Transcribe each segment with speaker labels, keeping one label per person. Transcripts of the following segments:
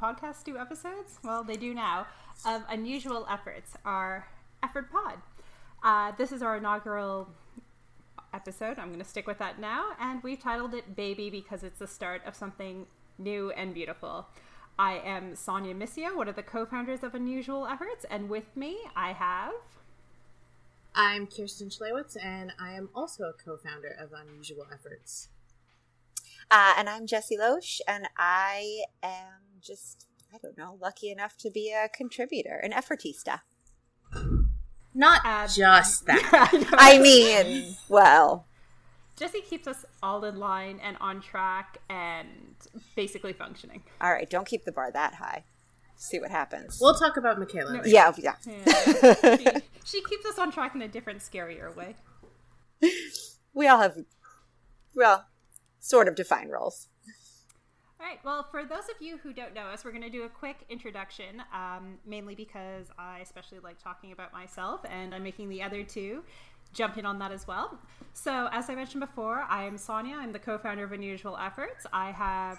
Speaker 1: Podcasts do episodes? Well, they do now. Of Unusual Efforts, our effort pod. Uh, this is our inaugural episode. I'm going to stick with that now, and we've titled it Baby because it's the start of something new and beautiful. I am Sonia Missio, one of the co founders of Unusual Efforts, and with me I have.
Speaker 2: I'm Kirsten Schlewitz, and I am also a co founder of Unusual Efforts.
Speaker 3: Uh, and I'm Jesse Loesch, and I am just, I don't know, lucky enough to be a contributor, an effortista.
Speaker 2: Not
Speaker 1: Uh,
Speaker 2: just that.
Speaker 3: I mean, well,
Speaker 1: Jesse keeps us all in line and on track and basically functioning.
Speaker 3: all right, don't keep the bar that high. See what happens.
Speaker 2: We'll talk about Michaela. later.
Speaker 3: yeah, yeah.
Speaker 1: Yeah. she, she keeps us on track in a different, scarier way.
Speaker 3: We all have, well, sort of defined roles.
Speaker 1: All right. Well, for those of you who don't know us, we're going to do a quick introduction, um, mainly because I especially like talking about myself, and I'm making the other two jump in on that as well. So, as I mentioned before, I am Sonia. I'm the co-founder of Unusual Efforts. I have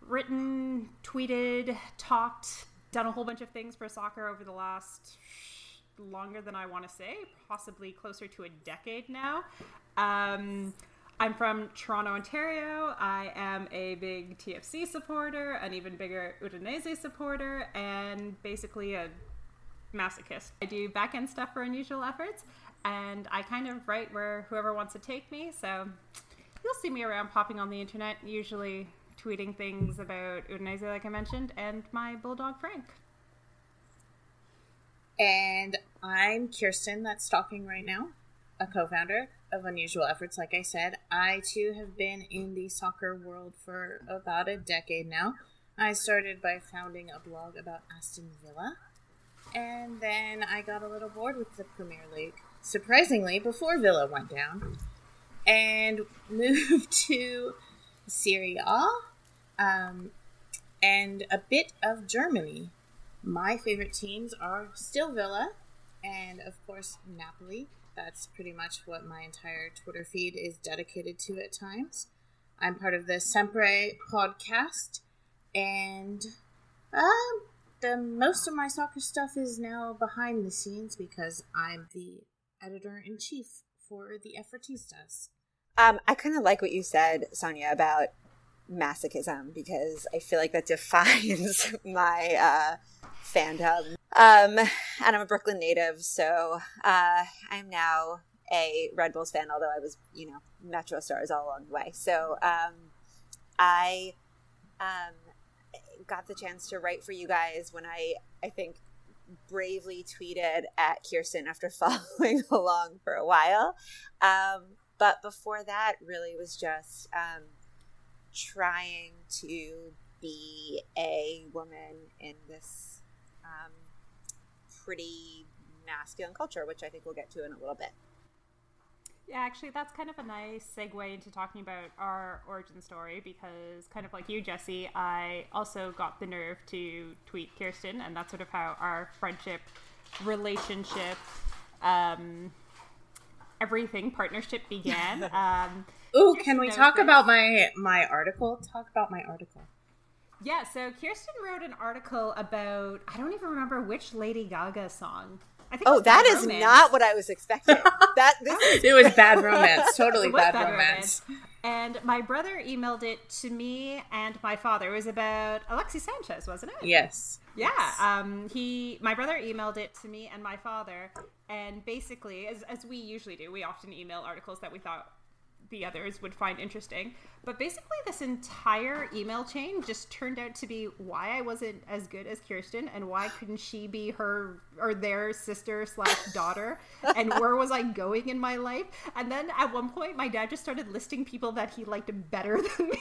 Speaker 1: written, tweeted, talked, done a whole bunch of things for soccer over the last longer than I want to say, possibly closer to a decade now. Um, I'm from Toronto, Ontario. I am a big TFC supporter, an even bigger Udinese supporter, and basically a masochist. I do back end stuff for Unusual Efforts, and I kind of write where whoever wants to take me. So you'll see me around popping on the internet, usually tweeting things about Udinese, like I mentioned, and my bulldog Frank.
Speaker 2: And I'm Kirsten, that's talking right now, a co founder of Unusual Efforts. Like I said, I too have been in the soccer world for about a decade now. I started by founding a blog about Aston Villa, and then I got a little bored with the Premier League, surprisingly, before Villa went down, and moved to Serie A um, and a bit of Germany. My favorite teams are still Villa and, of course, Napoli. That's pretty much what my entire Twitter feed is dedicated to at times. I'm part of the Sempre podcast, and um, the most of my soccer stuff is now behind the scenes because I'm the editor in chief for the Effortistas.
Speaker 3: Um, I kind of like what you said, Sonia, about masochism because I feel like that defines my uh, fandom. Um, and I'm a Brooklyn native, so uh, I'm now a Red Bulls fan, although I was, you know, Metro Stars all along the way. So um, I um, got the chance to write for you guys when I, I think, bravely tweeted at Kirsten after following along for a while. Um, but before that, really was just um, trying to be a woman in this um, pretty masculine culture, which I think we'll get to in a little bit.
Speaker 1: Yeah, actually, that's kind of a nice segue into talking about our origin story because, kind of like you, Jesse, I also got the nerve to tweet Kirsten, and that's sort of how our friendship, relationship, um, everything, partnership began. um,
Speaker 2: Ooh, can we talk about my my article? Talk about my article.
Speaker 1: Yeah, so Kirsten wrote an article about I don't even remember which Lady Gaga song I think
Speaker 3: Oh,
Speaker 1: was
Speaker 3: that
Speaker 1: Bad
Speaker 3: is
Speaker 1: Romance.
Speaker 3: not what I was expecting. that this is
Speaker 2: It was bad romance. Totally bad,
Speaker 1: Bad
Speaker 2: romance.
Speaker 1: And my brother emailed it to me and my father. It was about Alexis Sanchez, wasn't it?
Speaker 2: Yes.
Speaker 1: Yeah. Um, he, my brother emailed it to me and my father, and basically, as as we usually do, we often email articles that we thought the others would find interesting. But basically, this entire email chain just turned out to be why I wasn't as good as Kirsten, and why couldn't she be her or their sister slash daughter, and where was I going in my life? And then at one point, my dad just started listing people that he liked better than me.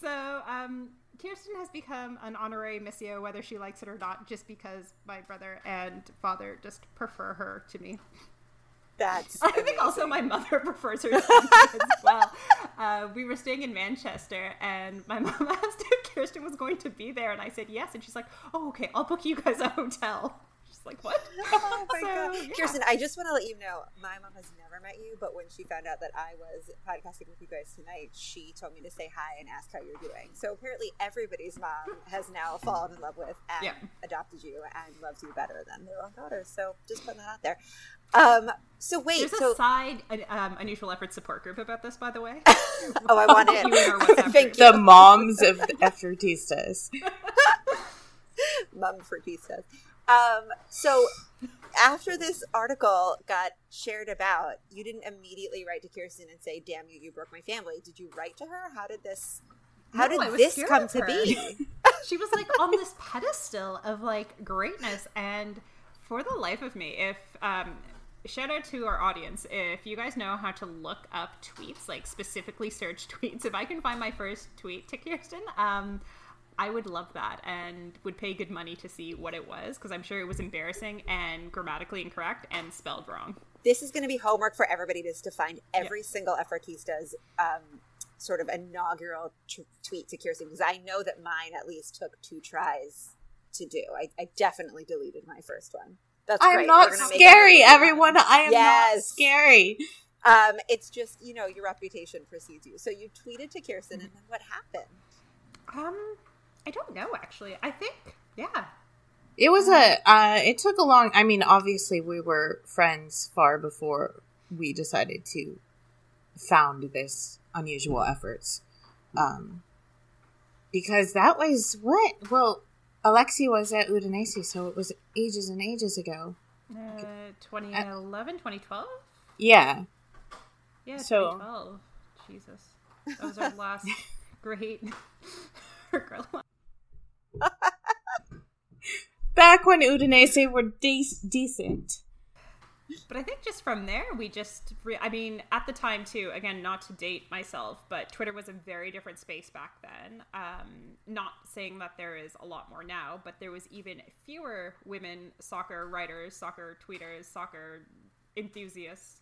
Speaker 1: so um, Kirsten has become an honorary missio, whether she likes it or not, just because my brother and father just prefer her to me.
Speaker 3: That's
Speaker 1: I think
Speaker 3: amazing.
Speaker 1: also my mother prefers her as well. Uh, we were staying in Manchester, and my mom asked if Kirsten was going to be there, and I said yes. And she's like, "Oh, okay, I'll book you guys a hotel." She's like, "What?"
Speaker 3: Oh my
Speaker 1: So,
Speaker 3: god,
Speaker 1: yeah.
Speaker 3: Kirsten! I just want to let you know, my mom has never met you, but when she found out that I was podcasting with you guys tonight, she told me to say hi and ask how you're doing. So apparently, everybody's mom has now fallen in love with and
Speaker 1: Yeah.
Speaker 3: adopted you and loves you better than their own daughter. So just putting that out there. Um. So wait.
Speaker 1: There's
Speaker 3: so
Speaker 1: a side um, unusual efforts support group about this, by the way.
Speaker 3: oh, I want
Speaker 1: You in our
Speaker 3: in.
Speaker 1: WhatsApp
Speaker 3: Thank
Speaker 1: group.
Speaker 2: The moms of the Effortistas.
Speaker 3: mum for says. Um, so after this article got shared about, you didn't immediately write to Kirsten and say, "Damn you, you broke my family." Did you write to her? How did this? How
Speaker 1: No,
Speaker 3: did this come to be?
Speaker 1: she was like on this pedestal of like greatness and for the life of me if um shout out to our audience if you guys know how to look up tweets like specifically search tweets if i can find my first tweet to kirsten um I would love that and would pay good money to see what it was because I'm sure it was embarrassing and grammatically incorrect and spelled wrong.
Speaker 3: this is going to be homework for everybody is to find every single Effortista's um, sort of inaugural t- tweet to Kirsten because I know that mine at least took two tries to do. I, I definitely deleted my first one. That's
Speaker 2: I'm
Speaker 3: great.
Speaker 2: not
Speaker 3: We're gonna make
Speaker 2: scary, everyone. I am not scary.
Speaker 3: Um, it's just you know your reputation precedes you. So you tweeted to Kirsten, and then what happened?
Speaker 1: Um, I don't know actually. I think yeah.
Speaker 2: It was a. Uh, it took a long. I mean, obviously, we were friends far before we decided to found this unusual efforts. Um, because that was what. Well, Alexi was at Udinese, so it was ages and ages ago.
Speaker 1: Uh, 2011, 2012?
Speaker 2: Yeah.
Speaker 1: Yeah,
Speaker 2: So-
Speaker 1: 2012. Jesus. That was our last great girl.
Speaker 2: Back when Udinese were de- decent.
Speaker 1: But I think just from there, we just, re- I mean, at the time too, again, not to date myself, but Twitter was a very different space back then. Um, not saying that there is a lot more now, but there was even fewer women soccer writers, soccer tweeters, soccer enthusiasts.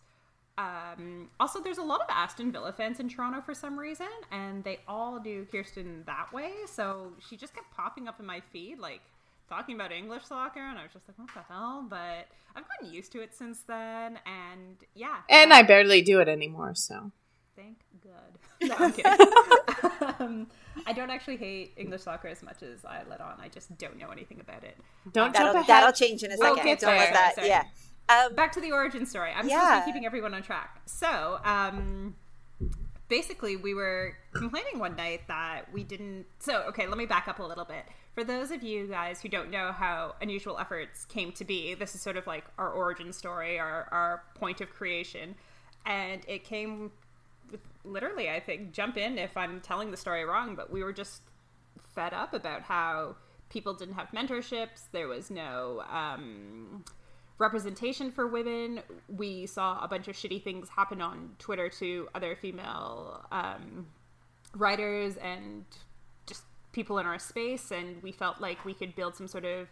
Speaker 1: Um, also, there's a lot of Aston Villa fans in Toronto for some reason, and they all do Kirsten that way. So she just kept popping up in my feed, like talking about English soccer, and I was just like, what the hell? But I've gotten used to it since then, and yeah.
Speaker 2: And I barely do it anymore, so.
Speaker 1: Thank God. No, I'm kidding. um, I don't actually hate English soccer as much as I let on. I just don't know anything about it.
Speaker 2: Don't jump
Speaker 3: That'll
Speaker 2: ahead.
Speaker 3: that'll change in a
Speaker 1: We'll
Speaker 3: second.
Speaker 1: get
Speaker 3: Don't let that.
Speaker 1: Sorry.
Speaker 3: Yeah. Um,
Speaker 1: back to the origin story. I'm supposed to be keeping everyone on track. So, um, basically, we were complaining one night that we didn't. So, okay, let me back up a little bit. For those of you guys who don't know how Unusual Efforts came to be, this is sort of like our origin story, our, our point of creation. And it came with literally, I think, jump in if I'm telling the story wrong, but we were just fed up about how people didn't have mentorships. There was no um, representation for women. We saw a bunch of shitty things happen on Twitter to other female um, writers and just people in our space, and we felt like we could build some sort of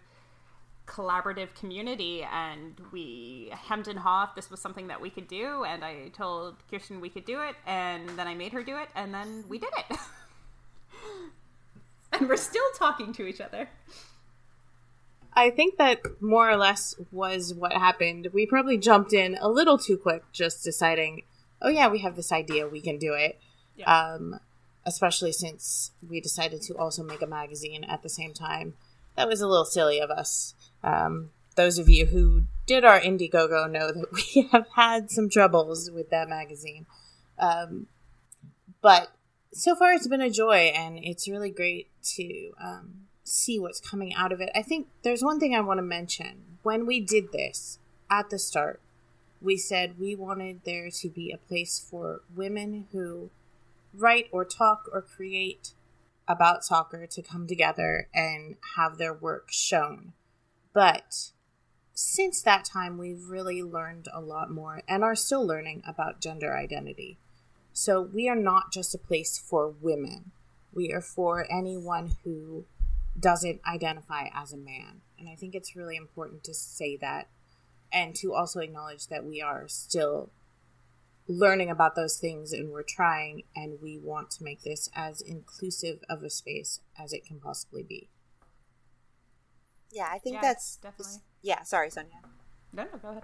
Speaker 1: collaborative community and we hemmed and hawed this was something that we could do and i told kirsten we could do it and then i made her do it and then we did it and we're still talking to each other
Speaker 2: I think that more or less was what happened. We probably jumped in a little too quick, just deciding, oh yeah, we have this idea, we can do it.
Speaker 1: Yeah.
Speaker 2: Um, especially since we decided to also make a magazine at the same time. That was a little silly of us. Um, those of you who did our Indiegogo know that we have had some troubles with that magazine. Um, but so far, it's been a joy, and it's really great to um, see what's coming out of it. I think there's one thing I want to mention. When we did this at the start, we said we wanted there to be a place for women who write or talk or create about soccer to come together and have their work shown. But since that time, we've really learned a lot more and are still learning about gender identity. So we are not just a place for women, we are for anyone who doesn't identify as a man. And I think it's really important to say that and to also acknowledge that we are still learning about those things and we're trying and we want to make this as inclusive of a space as it can possibly be.
Speaker 3: Yeah, I think
Speaker 1: Yeah,
Speaker 3: that's
Speaker 1: definitely.
Speaker 3: Yeah, sorry, Sonia.
Speaker 1: No, no, go ahead.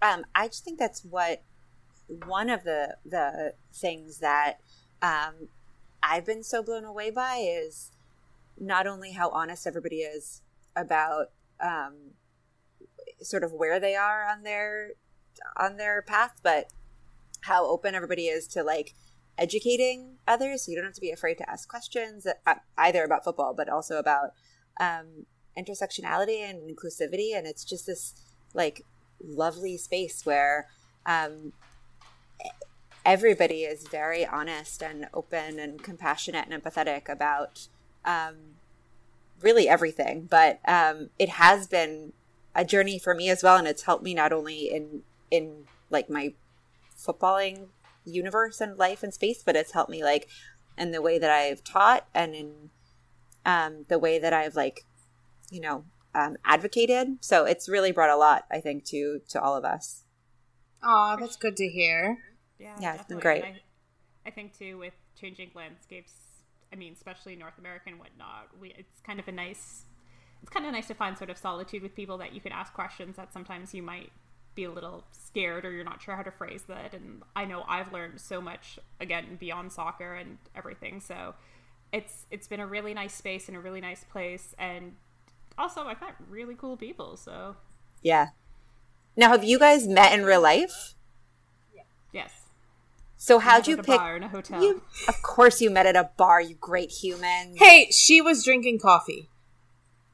Speaker 3: Um, I just think that's what one of the the things that um, I've been so blown away by is not only how honest everybody is about um, sort of where they are on their on their path, but how open everybody is to like educating others. So you don't have to be afraid to ask questions uh, either about football, but also about um, intersectionality and inclusivity. And it's just this like lovely space where um, everybody is very honest and open and compassionate and empathetic about um, really everything. But um, it has been a journey for me as well, and it's helped me not only in in like my footballing universe and life and space, but it's helped me like in the way that I've taught and in um, the way that I've like you know um, advocated. So it's really brought a lot, I think, to to all of us.
Speaker 2: Aw, that's good to hear.
Speaker 1: Yeah,
Speaker 3: Yeah, it's been great.
Speaker 1: I, I think too with changing landscapes. I mean, especially North America and whatnot. We it's kind of a nice. It's kind of nice to find sort of solitude with people that you can ask questions that sometimes you might be a little scared or you're not sure how to phrase that. And I know I've learned so much again beyond soccer and everything. So it's it's been a really nice space and a really nice place. And also, I've met really cool people. So
Speaker 3: Yeah. Now, have you guys met in real life?
Speaker 1: yes,
Speaker 3: So how'd you
Speaker 1: at a
Speaker 3: pick?
Speaker 1: bar in a hotel.
Speaker 3: You, of course, you met at a bar. You great human.
Speaker 2: Hey, she was drinking coffee.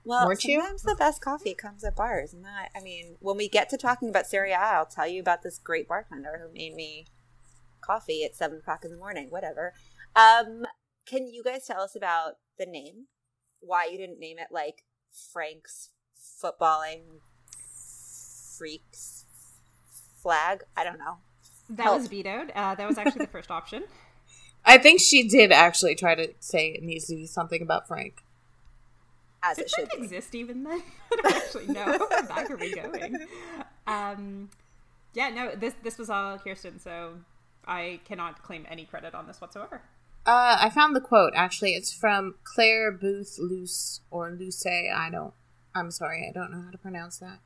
Speaker 3: well,
Speaker 2: weren't you?
Speaker 3: sometimes the best coffee comes at bars, and that I mean, when we get to talking about Serie I'll tell you about this great bartender who made me coffee at seven o'clock in the morning. Whatever. Um, can you guys tell us about the name? Why you didn't name it like Frank's footballing freaks flag? I don't know.
Speaker 1: That
Speaker 3: help.
Speaker 1: was vetoed. Uh, that was actually the first option.
Speaker 2: I think she did actually try to say it needs to be something about Frank.
Speaker 3: As
Speaker 1: Did
Speaker 3: it should
Speaker 1: Frank
Speaker 3: be.
Speaker 1: exist even then? I don't actually know. How back are we going? Um, yeah, no, this this was all Kirsten, so I cannot claim any credit on this whatsoever.
Speaker 2: Uh, I found the quote. Actually, it's from Clare Boothe Luce or Luce. I don't. I'm sorry, I don't know how to pronounce that.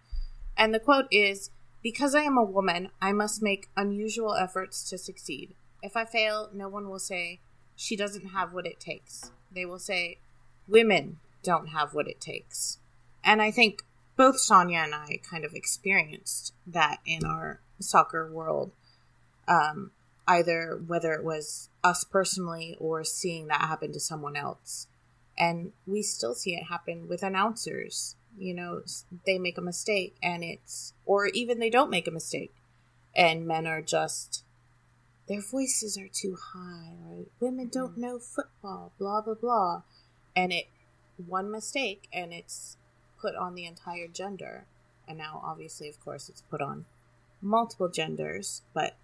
Speaker 2: And the quote is: "Because I am a woman, I must make unusual efforts to succeed. If I fail, no one will say she doesn't have what it takes. They will say women don't have what it takes." And I think both Sonia and I kind of experienced that in our soccer world. Um, either whether it was us personally or seeing that happen to someone else. And we still see it happen with announcers. You know, they make a mistake and it's, or even they don't make a mistake. And men are just, their voices are too high, or women mm-hmm. don't know football, blah, blah, blah. And it, one mistake, and it's put on the entire gender. And now, obviously, of course, it's put on multiple genders, but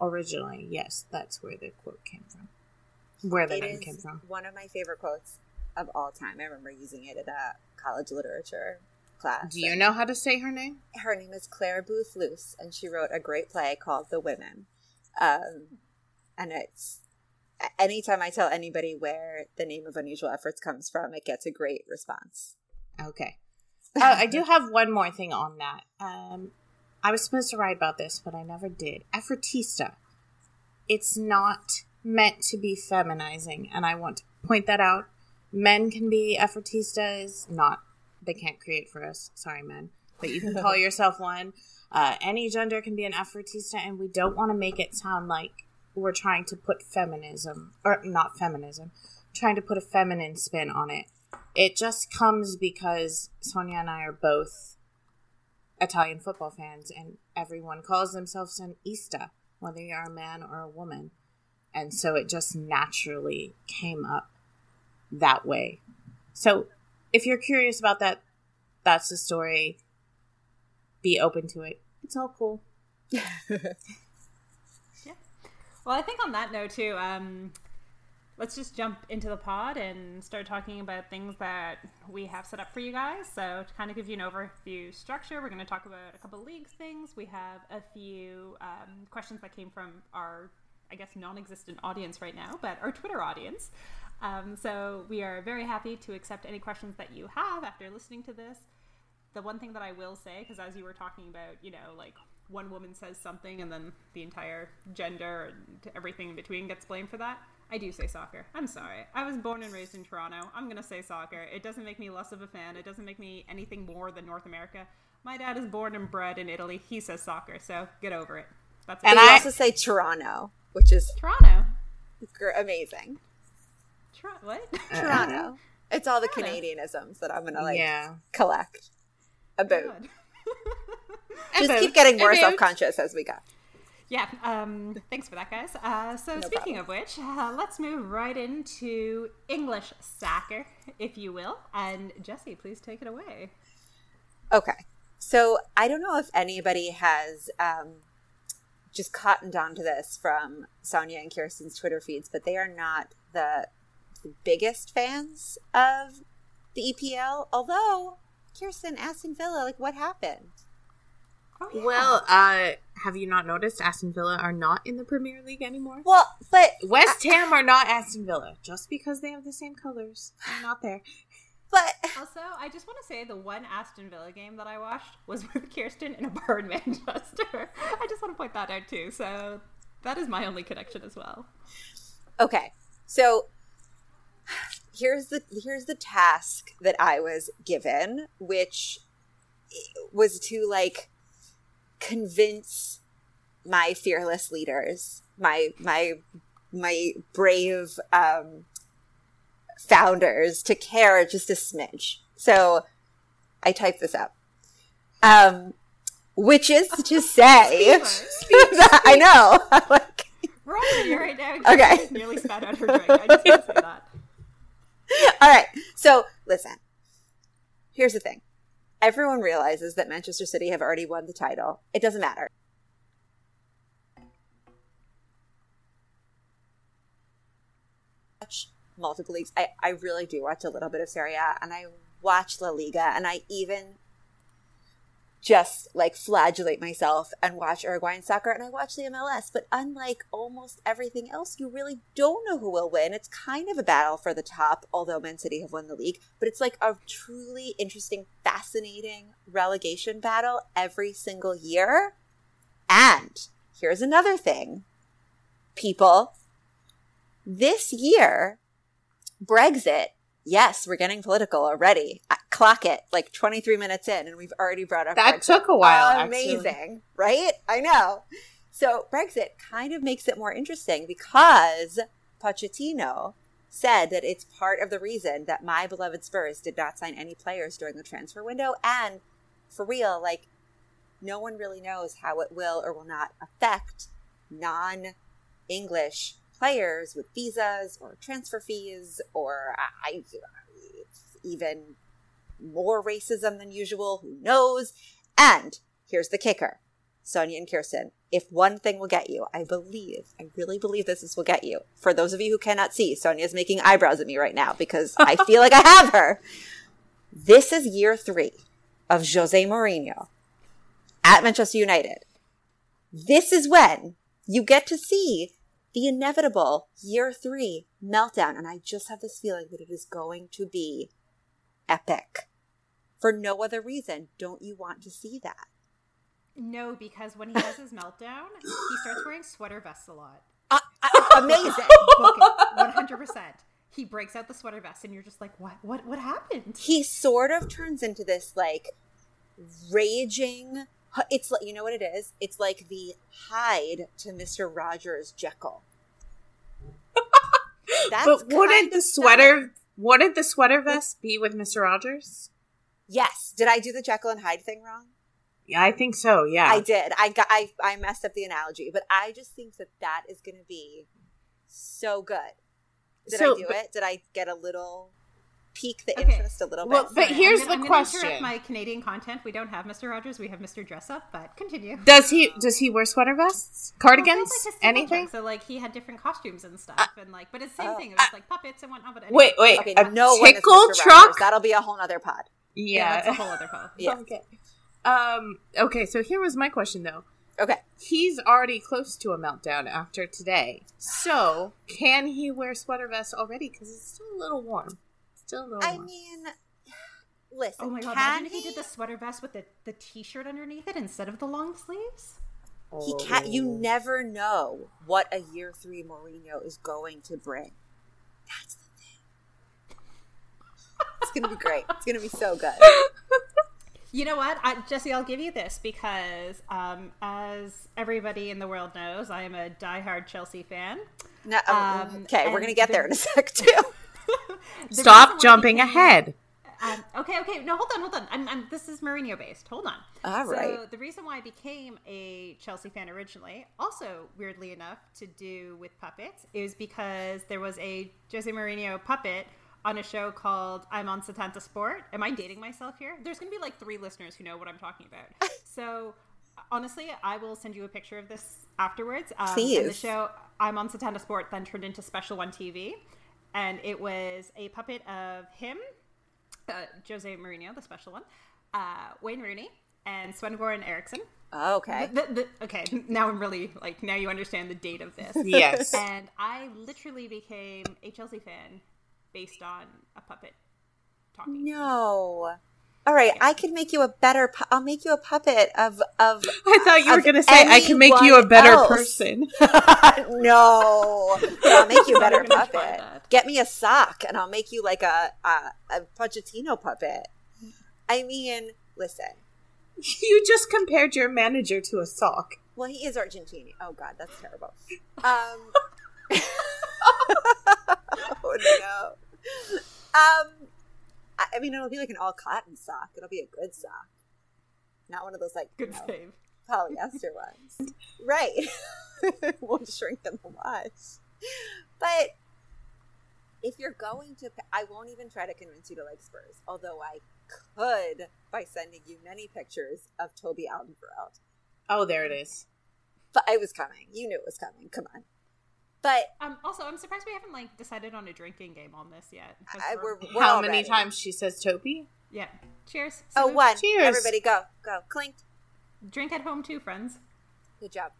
Speaker 2: originally, yes, that's where the quote came from. Where the
Speaker 3: It
Speaker 2: name came from.
Speaker 3: one of my favorite quotes of all time. I remember using it in a college literature class.
Speaker 2: Do you know how to say her name?
Speaker 3: Her name is Clare Boothe Luce, and she wrote a great play called The Women. Um, and it's anytime I tell anybody where the name of Unusual Efforts comes from, it gets a great response.
Speaker 2: Okay. Uh, I do have one more thing on that. Um, I was supposed to write about this, but I never did. Effortista. It's not meant to be feminizing, and I want to point that out. Men can be effortistas, not they can't create for us. Sorry, men. but you can call yourself one. Uh, any gender can be an effortista, and we don't want to make it sound like we're trying to put feminism, or not feminism, trying to put a feminine spin on it. It just comes because Sonia and I are both Italian football fans, and everyone calls themselves an Ista, whether you're a man or a woman. And so it just naturally came up that way. So if you're curious about that, that's the story. Be open to it. It's all cool.
Speaker 1: yeah. Well, I think on that note too, um, let's just jump into the pod and start talking about things that we have set up for you guys. So to kind of give you an overview structure, we're going to talk about a couple leagues things. We have a few um, questions that came from our, I guess, non-existent audience right now, but our Twitter audience. Um, so we are very happy to accept any questions that you have after listening to this. The one thing that I will say, because as you were talking about, you know, like one woman says something and then the entire gender and everything in between gets blamed for that. I do say soccer. I'm sorry. I was born and raised in Toronto. I'm going to say soccer. It doesn't make me less of a fan. It doesn't make me anything more than North America. My dad is born and bred in Italy. He says soccer, so get over it.
Speaker 3: That's and I also say Toronto, which is
Speaker 1: Toronto.
Speaker 3: Amazing.
Speaker 1: Toronto. What?
Speaker 3: Toronto. It's all the Toronto. Canadianisms that I'm gonna like yeah. collect. About. Just keep getting more self conscious as we go.
Speaker 1: Yeah, um, thanks for that, guys. Uh, so, no speaking problem. of which, uh, let's move right into English soccer, if you will. And Jesse, please take it away.
Speaker 3: Okay. So, I don't know if anybody has um, just cottoned onto this from Sonia and Kirsten's Twitter feeds, but they are not the, the biggest fans of the EPL. Although, Kirsten, Aston Villa, like, what happened?
Speaker 2: Oh, yeah. Well, uh, have you not noticed Aston Villa are not in the Premier League anymore?
Speaker 3: Well, but
Speaker 2: West Ham are not Aston Villa just because they have the same colors. They're not there.
Speaker 3: But
Speaker 1: also, I just want to say the one Aston Villa game that I watched was with Kirsten in a bar in Manchester. I just want to point that out too. So that is my only connection as well.
Speaker 3: Okay, so here's the here's the task that I was given, which was to like convince my fearless leaders, my my my brave um, founders to care just a smidge. So I typed this up, um, which is to say, I know. like,
Speaker 1: We're all here right now.
Speaker 3: Okay,
Speaker 1: nearly spat out her drink. I just want to say that.
Speaker 3: All right. So listen. Here's the thing everyone realizes that Manchester City have already won the title. It doesn't matter. Watch multiple leagues. I, I really do watch a little bit of Serie A and I watch La Liga and I even just like flagellate myself and watch Uruguayan soccer and I watch the MLS. But unlike almost everything else, you really don't know who will win. It's kind of a battle for the top, although Man City have won the league. But it's like a truly interesting, fascinating relegation battle every single year. And here's another thing people. This year, Brexit Yes, we're getting political already. Clock it, like 23 minutes in, and we've already brought up
Speaker 2: that Brexit. took a while.
Speaker 3: Amazing, actually. right? I know. So Brexit kind of makes it more interesting because Pochettino said that it's part of the reason that my beloved Spurs did not sign any players during the transfer window, and for real, like no one really knows how it will or will not affect non-English players with visas or transfer fees or I, even more racism than usual. Who knows? And here's the kicker Sonia and Kirsten. If one thing will get you, I believe, I really believe this is will get you. For those of you who cannot see, Sonia's making eyebrows at me right now because I feel like I have her. This is year three of Jose Mourinho at Manchester United. This is when you get to see the inevitable year three meltdown. And I just have this feeling that it is going to be epic. For no other reason, don't you want to see that?
Speaker 1: No, because when he has his meltdown, he starts wearing sweater vests a lot.
Speaker 3: Uh, uh, amazing.
Speaker 1: One hundred percent. He breaks out the sweater vest, and you're just like, "What? What? What happened?"
Speaker 3: He sort of turns into this like raging. It's like you know what it is. It's like the Hyde to Mister Rogers Jekyll.
Speaker 2: That's but wouldn't the sweater? Wouldn't the sweater vest be with Mister Rogers?
Speaker 3: Yes. Did I do the Jekyll and Hyde thing wrong?
Speaker 2: Yeah, I think so. Yeah,
Speaker 3: I did. I got. I I messed up the analogy, but I just think that that is going to be so good. Did so, I do but, it? Did I get a little pique the okay. interest a little bit?
Speaker 2: Well, but here's
Speaker 1: I'm gonna,
Speaker 2: the
Speaker 1: I'm
Speaker 2: question:
Speaker 1: My Canadian content. We don't have Mister Rogers. We have Mister Dress Up. But continue.
Speaker 2: Does he? Does he wear sweater vests, cardigans, well, like anything?
Speaker 1: So like he had different costumes and stuff, uh, and like, but it's the same uh, thing. It was like puppets and whatnot. But
Speaker 2: anyway. wait, wait,
Speaker 3: okay, a no
Speaker 2: tickle truck.
Speaker 3: That'll be a whole other pod.
Speaker 1: Yeah, yeah that's a whole other pod.
Speaker 3: yeah.
Speaker 2: Okay. Um. Okay. So here was my question though.
Speaker 3: Okay.
Speaker 2: He's already close to a meltdown after today. So, can he wear sweater vests already? Because it's still a little warm. Still a
Speaker 3: I
Speaker 2: warm.
Speaker 3: mean, listen.
Speaker 1: Oh my god, imagine he... if he did the sweater vest with the, the t shirt underneath it instead of the long sleeves.
Speaker 3: He can't. You oh. never know what a year three Mourinho is going to bring. That's the thing. It's gonna be great. It's gonna be so good.
Speaker 1: You know what, I, Jesse? I'll give you this because, um, as everybody in the world knows, I am a diehard Chelsea fan.
Speaker 3: No, um, um okay, we're gonna get the, there in a sec too.
Speaker 2: Stop jumping ahead.
Speaker 1: Um, okay, okay, no, hold on, hold on. I'm, I'm, this is Mourinho based. Hold on.
Speaker 3: All right.
Speaker 1: So the reason why I became a Chelsea fan originally, also weirdly enough, to do with puppets, is because there was a Jose Mourinho puppet on a show called I'm on Setanta Sport. Am I dating myself here? There's going to be like three listeners who know what I'm talking about. so honestly, I will send you a picture of this afterwards.
Speaker 3: Um, Please.
Speaker 1: The show I'm on Setanta Sport then turned into Special One TV, and it was a puppet of him, uh, Jose Mourinho, the special one, uh, Wayne Rooney, and Sven Goran Eriksson.
Speaker 3: Oh, okay.
Speaker 1: The, the, the, okay, now I'm really like now you understand the date of this.
Speaker 2: Yes.
Speaker 1: And I literally became a Chelsea fan based on a puppet talking.
Speaker 3: No. All right. I can make you a better. Pu- I'll make you a puppet of of.
Speaker 2: I thought you were going to say I can make you a better else. person.
Speaker 3: no, I'll make you a better puppet. Get me a sock, and I'll make you like a a, a Pochettino puppet. I mean, listen.
Speaker 2: You just compared your manager to a sock.
Speaker 3: Well, he is Argentinian. Oh God, that's terrible. Um. oh no. Um, I, mean, it'll be like an all cotton sock. It'll be a good sock, not one of those like
Speaker 1: good you know, save
Speaker 3: polyester ones, right? Won't shrink them a wash. But if you're going to, I won't even try to convince you to like Spurs. Although I could by sending you many pictures of Toby Alderweireld.
Speaker 2: Oh, there it is.
Speaker 3: But it was coming. You knew it was coming. Come on. But
Speaker 1: um, also, I'm surprised we haven't like decided on a drinking game on this yet.
Speaker 3: I, we're, we're
Speaker 2: how many ready. times she says Toby?
Speaker 1: Yeah. Cheers.
Speaker 3: oh, one. Cheers. Everybody, go, go, clink.
Speaker 1: Drink at home too, friends.
Speaker 3: Good job.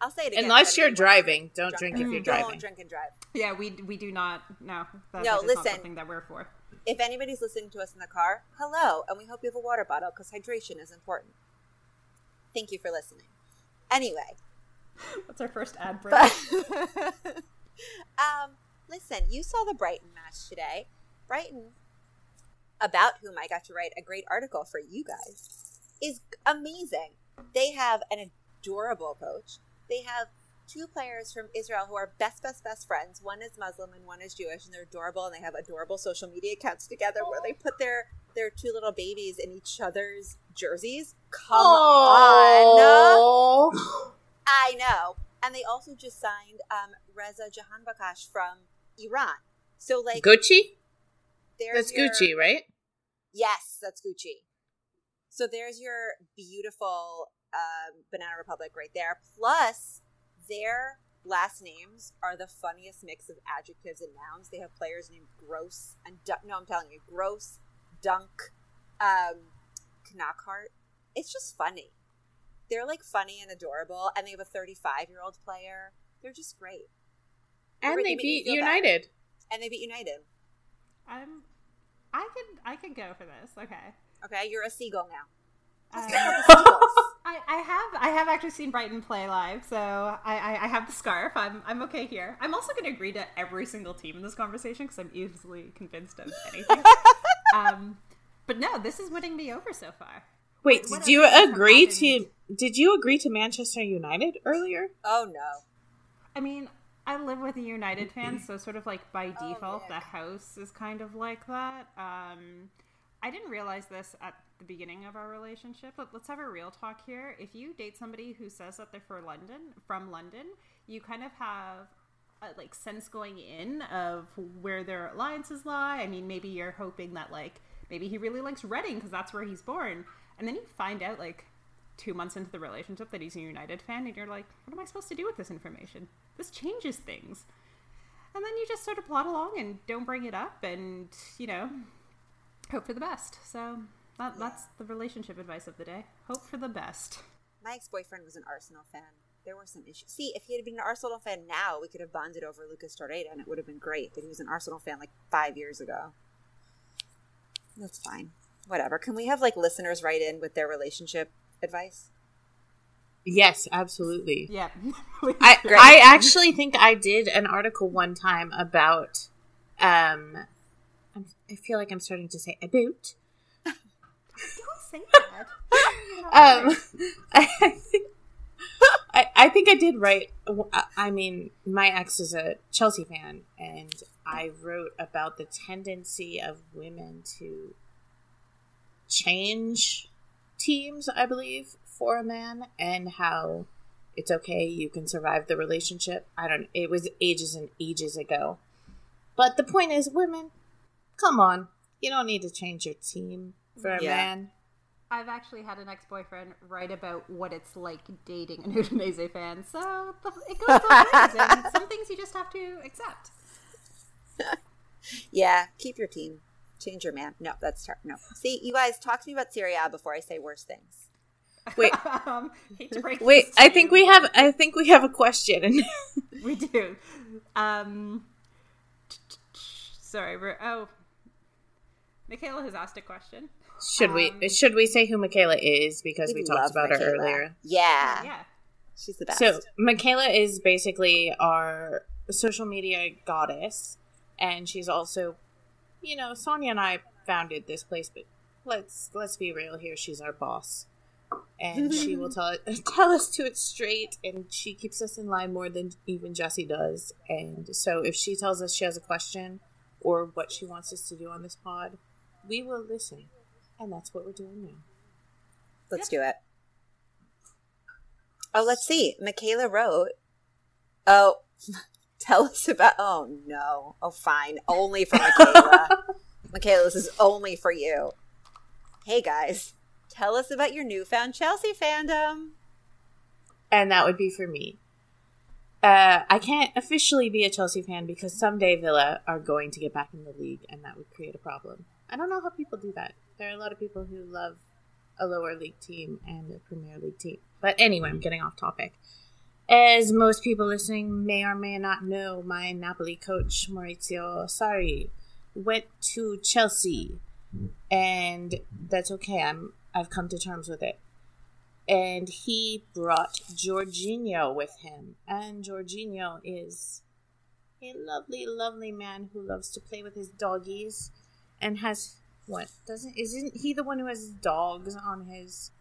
Speaker 3: I'll say it again.
Speaker 2: Unless you're driving, don't drink, drink if you're driving.
Speaker 3: Don't drink and drive.
Speaker 1: Yeah, we we do not. No,
Speaker 3: that, no.
Speaker 1: That
Speaker 3: listen,
Speaker 1: something that we're for.
Speaker 3: If anybody's listening to us in the car, hello, and we hope you have a water bottle because hydration is important. Thank you for listening. Anyway,
Speaker 1: that's our first ad break.
Speaker 3: um, listen, you saw the Brighton match today. Brighton, about whom I got to write a great article for you guys, is amazing. They have an adorable coach. They have two players from Israel who are best, best, best friends. One is Muslim and one is Jewish, and they're adorable. And they have adorable social media accounts together where they put their their two little babies in each other's jerseys. Come Aww. on, I know and they also just signed um, Reza Jahanbakhsh from Iran. So like
Speaker 2: Gucci. That's your, Gucci, right?
Speaker 3: Yes, that's Gucci. So there's your beautiful um, Banana Republic right there. Plus, their last names are the funniest mix of adjectives and nouns. They have players named Gross and no, I'm telling you, Gross, Dunk, um, Knockaert. It's just funny. They're like funny and adorable, and they have a 35 year old player. They're just great.
Speaker 2: And they beat United.
Speaker 3: And they beat United.
Speaker 1: I'm. I can I can go for this. Okay.
Speaker 3: Okay, you're a seagull now.
Speaker 1: Uh, I, I have I have actually seen Brighton play live, so I, I, I have the scarf. I'm I'm okay here. I'm also going to agree to every single team in this conversation because I'm easily convinced of anything. um, but no, this is winning me over so far.
Speaker 2: Wait,
Speaker 1: What
Speaker 2: did you
Speaker 1: other things have
Speaker 2: agree to? Did you agree to Manchester United earlier?
Speaker 3: Oh no.
Speaker 1: I mean, I live with a United fan, so sort of like by
Speaker 3: Oh,
Speaker 1: default, the house is kind of like that. Um, I didn't realize this at the beginning of our relationship. But let's have a real talk here. If you date somebody who says that they're for London, from London, you kind of have a, like sense going in of where their alliances lie. I mean, maybe you're hoping that like maybe he really likes Reading because that's where he's born, and then you find out like two months into the relationship that he's a United fan, and you're like, what am I supposed to do with this information? This changes things. And then you just sort of plod along and don't bring it up and, you know, hope for the best. So that, that's the relationship advice of the day. Hope for the best.
Speaker 3: My ex boyfriend was an Arsenal fan. There were some issues. See, if he had been an Arsenal fan now, we could have bonded over Lucas Torreira, and it would have been great. But he was an Arsenal fan like five years ago. That's fine. Whatever. Can we have like listeners write in with their relationship advice?
Speaker 2: Yes, absolutely.
Speaker 1: Yeah.
Speaker 2: I I actually think I did an article one time about um I'm, I feel like I'm starting to say about
Speaker 1: don't say that.
Speaker 2: um I think I, I think I did write I mean my ex is a Chelsea fan and I wrote about the tendency of women to change teams I believe for a man and how it's okay you can survive the relationship i don't it was ages and ages ago but the point is women come on you don't need to change your team for a
Speaker 3: Yeah.
Speaker 2: man
Speaker 1: I've actually had an ex boyfriend write about what it's like dating an Udinese fan, so it goes both ways, and some things you just have to accept.
Speaker 3: Yeah, keep your team. Change your man. No, that's tar- no. See, you guys talk to me about Serie A before I say worse things.
Speaker 2: wait
Speaker 1: um, hate to break
Speaker 2: wait
Speaker 1: this to
Speaker 2: i think
Speaker 1: you.
Speaker 2: we have i think we have a question
Speaker 1: We do. Um, sorry, we're oh. Michaela has asked a question.
Speaker 2: should we
Speaker 1: Um,
Speaker 2: should we say who michaela is because we,
Speaker 3: We
Speaker 2: talked
Speaker 3: love
Speaker 2: about her earlier
Speaker 3: Yeah,
Speaker 1: Yeah.
Speaker 3: she's the best.
Speaker 2: So Michaela is basically our social media goddess, and she's also, you know, Sonia and I founded this place, but let's let's be real here. She's our boss, and she will tell tell us to it straight, and she keeps us in line more than even Jesse does. And so if she tells us she has a question or what she wants us to do on this pod, we will listen, and that's what we're doing now.
Speaker 3: Let's do it. Oh, let's see. Michaela wrote. Oh, tell us about. Oh no. Oh, fine. Only for Michaela. Michaela, this is only for you. Hey guys, tell us about your newfound Chelsea fandom.
Speaker 2: and that would be for me. Uh, I can't officially be a Chelsea fan because someday Villa are going to get back in the league, and that would create a problem. I don't know how people do that. There are a lot of people who love a lower league team and a Premier League team. But anyway, I'm getting off topic. As most people listening may or may not know, my Napoli coach Maurizio Sarri went to Chelsea, and that's okay. I'm I've come to terms with it and he brought Jorginho with him. And Jorginho is a lovely, lovely man who loves to play with his doggies and has what doesn't isn't he the one who has dogs on his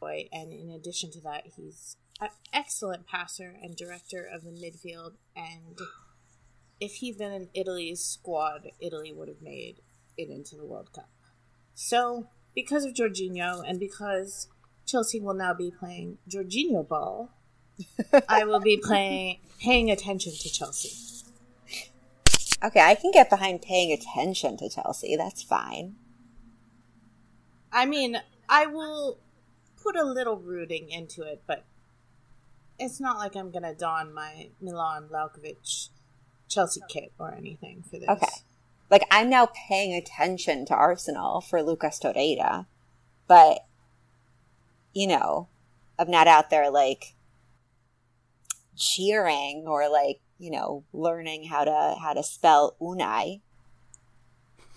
Speaker 2: boy and in addition to that he's an excellent passer and director of the midfield and if he'd been in Italy's squad, Italy would have made it into the World Cup. So, because of Jorginho and because Chelsea will now be playing Jorginho ball, I will be playing paying attention to Chelsea.
Speaker 3: Okay, I can get behind paying attention to Chelsea. That's fine.
Speaker 2: I mean, I will put a little rooting into it, but it's not like I'm gonna don my Milan Laukovic Chelsea kit or anything for this.
Speaker 3: Okay. Like I'm now paying attention to Arsenal for Lucas Torreira, but you know, I'm not out there like cheering or like, you know, learning how to how to spell Unai.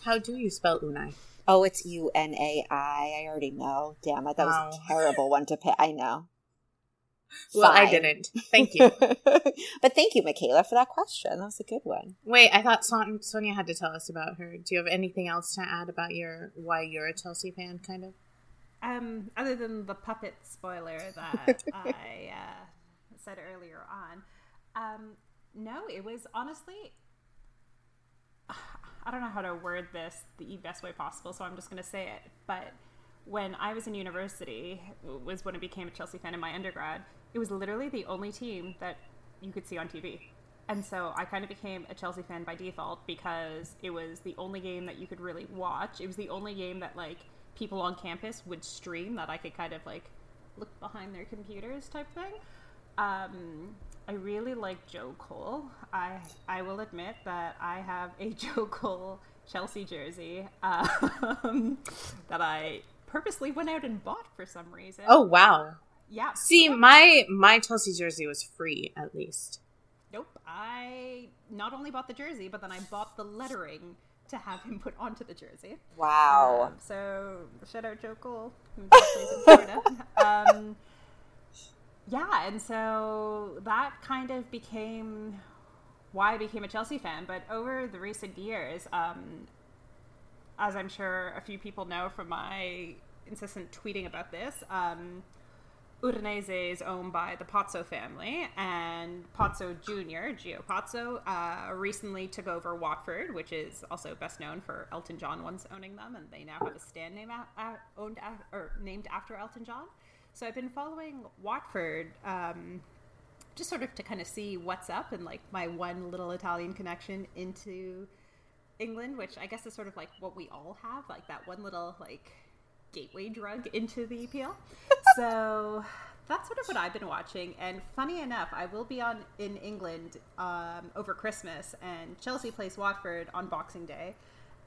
Speaker 2: How do you spell Unai?
Speaker 3: Oh, it's U N A I. I already know. Damn it, that was
Speaker 2: Wow.
Speaker 3: a terrible one to pick. I know.
Speaker 2: Well, I didn't. Thank you.
Speaker 3: but thank you, Michaela, for that question. That was a good one.
Speaker 2: Wait, I thought Son- Sonia had to tell us about her. Do you have anything else to add about your why you're a Chelsea fan? Kind of.
Speaker 1: Um, other than the puppet spoiler that I uh, said earlier on, um, no, it was honestly. I don't know how to word this the best way possible, so I'm just going to say it. But when I was in university, was when I became a Chelsea fan in my undergrad. It was literally the only team that you could see on TV. And so I kind of became a Chelsea fan by default because it was the only game that you could really watch. It was the only game that like people on campus would stream that I could kind of like look behind their computers type thing. Um, I really like Joe Cole. I I will admit that I have a Joe Cole Chelsea jersey um, that I purposely went out and bought for some reason.
Speaker 2: Oh wow.
Speaker 1: yeah.
Speaker 2: See, my my Chelsea jersey was free at least.
Speaker 1: Nope. I not only bought the jersey, but then I bought the lettering to have him put onto the jersey.
Speaker 3: Wow.
Speaker 1: Um, so shout out Joe Cole, who in Florida. um, yeah, and so that kind of became why I became a Chelsea fan. But over the recent years, um, as I'm sure a few people know from my incessant tweeting about this, um, Udinese is owned by the Pozzo family, and Pozzo Jr., Gio Pozzo, uh, recently took over Watford, which is also best known for Elton John once owning them, and they now have a stand name a- a- owned a- or named after Elton John. So I've been following Watford, um, just sort of to kind of see what's up and like my one little Italian connection into England, which I guess is sort of like what we all have, like that one little like gateway drug into the EPL. so that's sort of what I've been watching. And funny enough, I will be on in England um, over Christmas, and Chelsea plays Watford on Boxing Day.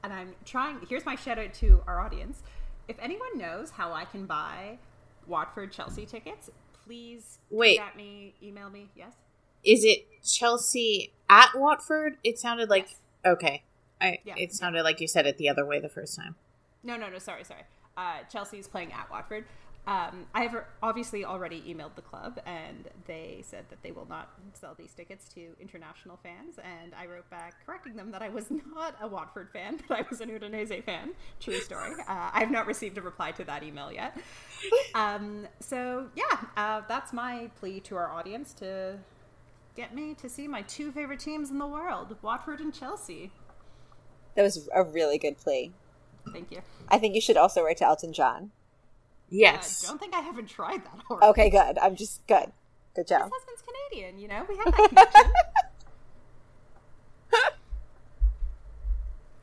Speaker 1: And I'm trying. Here's my shout out to our audience. If anyone knows how I can buy Watford Chelsea tickets, please
Speaker 2: Wait.
Speaker 1: at me, email me. Yes.
Speaker 2: Is it Chelsea at Watford? It sounded like
Speaker 1: Yes.
Speaker 2: okay. I
Speaker 1: Yeah.
Speaker 2: it sounded like you said it the other way the first time.
Speaker 1: No, no, no. Sorry, sorry. Uh, Chelsea's playing at Watford. Um, I have obviously already emailed the club, and they said that they will not sell these tickets to international fans. And I wrote back correcting them that I was not a Watford fan, but I was an Udinese fan. True story. Uh, I have not received a reply to that email yet. Um, so yeah, uh, that's my plea to our audience to get me to see my two favorite teams in the world, Watford and Chelsea.
Speaker 3: That was a really good plea.
Speaker 1: Thank you.
Speaker 3: I think you should also write to Elton John.
Speaker 2: Yes.
Speaker 1: I don't think I haven't tried that already.
Speaker 3: Okay, good. I'm just good. Good job.
Speaker 1: His husband's Canadian, you know? We have that connection.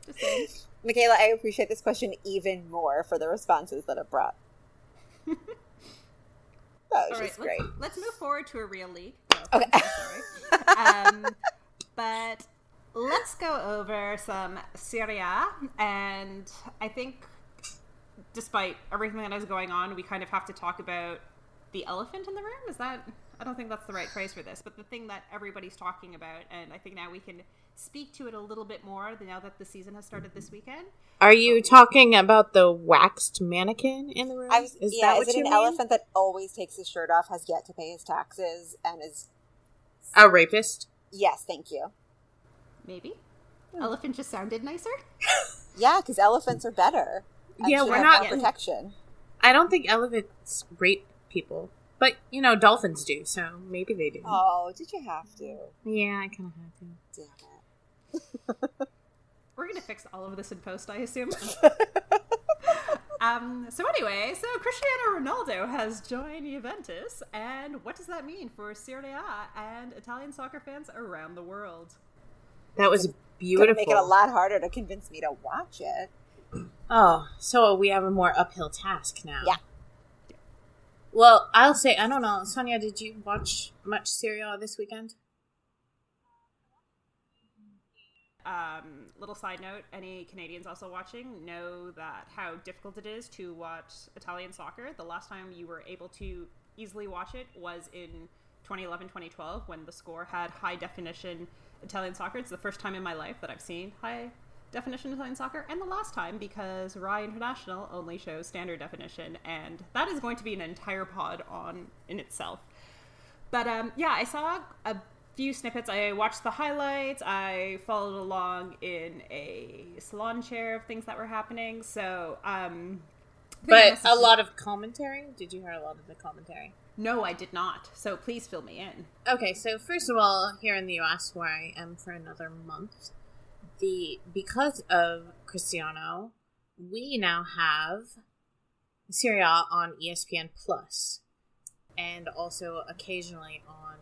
Speaker 1: Just saying.
Speaker 3: Michaela, I appreciate this question even more for the responses that it brought. that was
Speaker 1: All right,
Speaker 3: just
Speaker 1: let's,
Speaker 3: great.
Speaker 1: let's move forward to a real league. No,
Speaker 3: Okay.
Speaker 1: Um, but let's go over some Serie A, And I think, despite everything that is going on, we kind of have to talk about the elephant in the room. Is that? I don't think that's the right phrase for this, but the thing that everybody's talking about, and I think now we can speak to it a little bit more now that the season has started this weekend.
Speaker 2: Are you talking about the waxed mannequin in the room?
Speaker 3: I was,
Speaker 2: is
Speaker 3: yeah,
Speaker 2: that
Speaker 3: is
Speaker 2: what
Speaker 3: it
Speaker 2: you
Speaker 3: an
Speaker 2: mean?
Speaker 3: elephant that always takes his shirt off, has yet to pay his taxes, and is
Speaker 2: A rapist?
Speaker 3: yes, thank you.
Speaker 1: Maybe. Elephant just sounded nicer.
Speaker 3: Yeah, because elephants are better. And
Speaker 2: Yeah,
Speaker 3: should
Speaker 2: we're
Speaker 3: have
Speaker 2: not-
Speaker 3: more protection.
Speaker 2: I don't think elephants rape people, but you know dolphins do, so maybe they do.
Speaker 3: Oh, did you have to?
Speaker 2: Yeah, I kind of had to.
Speaker 3: Damn it.
Speaker 1: We're gonna fix all of this in post, I assume. um, so anyway, so Cristiano Ronaldo has joined Juventus, and what does that mean for Serie A and Italian soccer fans around the world?
Speaker 2: That was
Speaker 3: Gonna
Speaker 2: beautiful.
Speaker 3: make it a lot harder to convince me to watch it.
Speaker 2: Oh, so we have a more uphill task now.
Speaker 3: Yeah.
Speaker 2: Well, I'll say I don't know, Sonia. Did you watch much Serie this weekend?
Speaker 1: Um, little side note: any Canadians also watching know that how difficult it is to watch Italian soccer. The last time you were able to easily watch it was in 2011-2012 when the score had high definition Italian soccer. It's the first time in my life that I've seen high definition of Italian soccer, and the last time because Rai International only shows standard definition, and that is going to be an entire pod on in itself. but um, yeah, I saw a few snippets. I watched the highlights. I followed along in a salon chair of things that were happening. So, um,
Speaker 2: but a lot of commentary. Did you hear a lot of the commentary?
Speaker 1: No, I did not. So please fill me in.
Speaker 2: Okay, so first of all, here in the US, where I am for another month, the because of Cristiano, we now have Serie A on ESPN Plus, and also occasionally on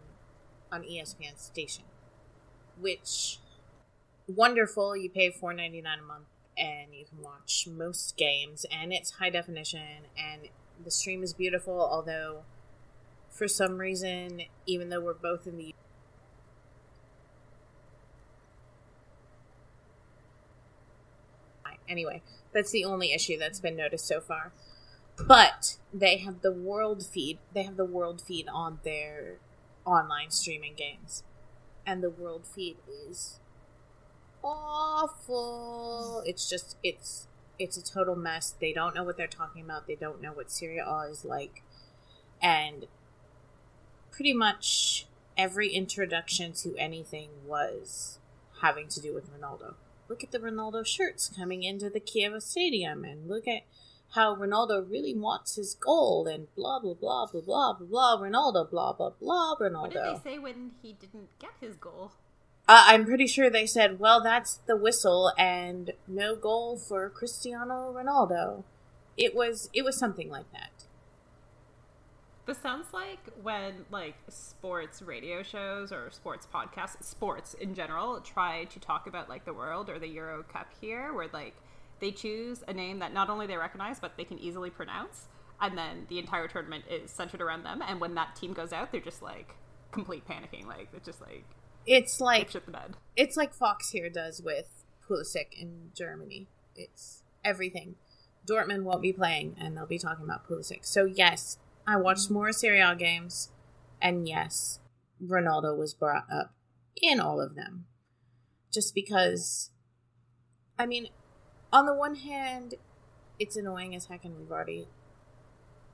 Speaker 2: on ESPN station, which wonderful. You pay four ninety nine a month, and you can watch most games, and it's high definition, and the stream is beautiful. Although, for some reason, even though we're both in the anyway, that's the only issue that's been noticed so far. But they have the world feed. They have the world feed on their online streaming games. And the world feed is awful. It's just it's it's a total mess. They don't know what they're talking about. They don't know what Serie A is like. And pretty much every introduction to anything was having to do with Ronaldo look at the Ronaldo shirts coming into the Chievo Stadium and look at how Ronaldo really wants his goal and blah blah blah blah blah blah blah Ronaldo blah blah blah Ronaldo. What
Speaker 1: did they say when he didn't get his goal?
Speaker 2: Uh, I'm pretty sure they said, "Well, that's the whistle and no goal for Cristiano Ronaldo." It was it was something like that.
Speaker 1: This sounds like when like sports radio shows or sports podcasts, sports in general, try to talk about like the world or the Euro Cup here, where like they choose a name that not only they recognize but they can easily pronounce, and then the entire tournament is centered around them. And when that team goes out, they're just like complete panicking. Like it's just like
Speaker 2: it's like
Speaker 1: shit the bed.
Speaker 2: It's like Fox here does with Pulisic in Germany. It's everything. Dortmund won't be playing, and they'll be talking about Pulisic. So yes, I watched more Serie A games, and yes, Ronaldo was brought up in all of them. Just because, I mean, on the one hand, it's annoying as heck, and we've already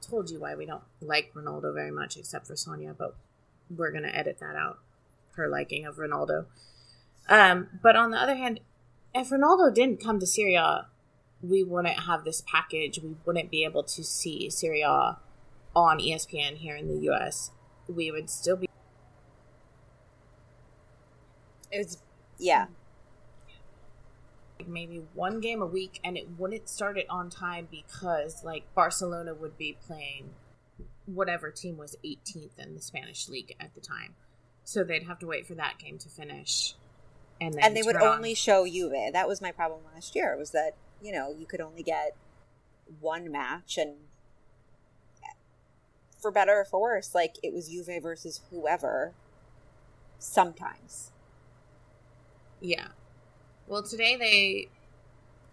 Speaker 2: told you why we don't like Ronaldo very much, except for Sonia, but we're going to edit that out, her liking of Ronaldo. Um, but on the other hand, if Ronaldo didn't come to Serie A, we wouldn't have this package. We wouldn't be able to see Serie A on ESPN here in the US, we would still be.
Speaker 3: It was, yeah.
Speaker 2: Maybe one game a week, and it wouldn't start it on time because, like, Barcelona would be playing whatever team was 18th in the Spanish league at the time. So they'd have to wait for that game to finish.
Speaker 3: And, and they would only show Juve. That was my problem last year, was that, you know, you could only get one match and for better or for worse, like it was Juve versus whoever sometimes.
Speaker 2: Yeah. Well, today they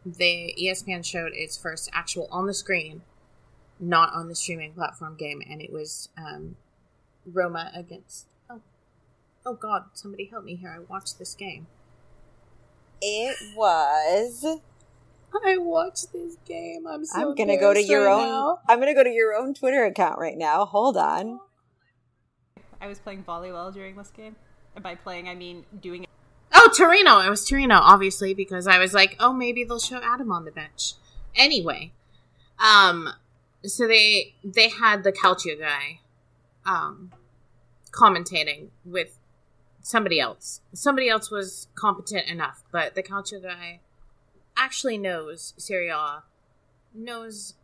Speaker 2: the ESPN showed its first actual on the screen, not on the streaming platform game, and it was um, Roma against. Oh, oh God! Somebody help me here! I watched this game.
Speaker 3: It was
Speaker 2: I watched this game. I'm so
Speaker 3: I'm gonna go to your right own now. I'm gonna go to your own Twitter account right now. Hold on.
Speaker 1: I was playing volleyball during this game. And by playing I mean doing it.
Speaker 2: Oh, Torino. It was Torino, obviously, because I was like, oh maybe they'll show Adam on the bench. Anyway. Um so they they had the Calcio guy um commentating with somebody else. Somebody else was competent enough, but the Calcio guy actually knows Serie A, knows,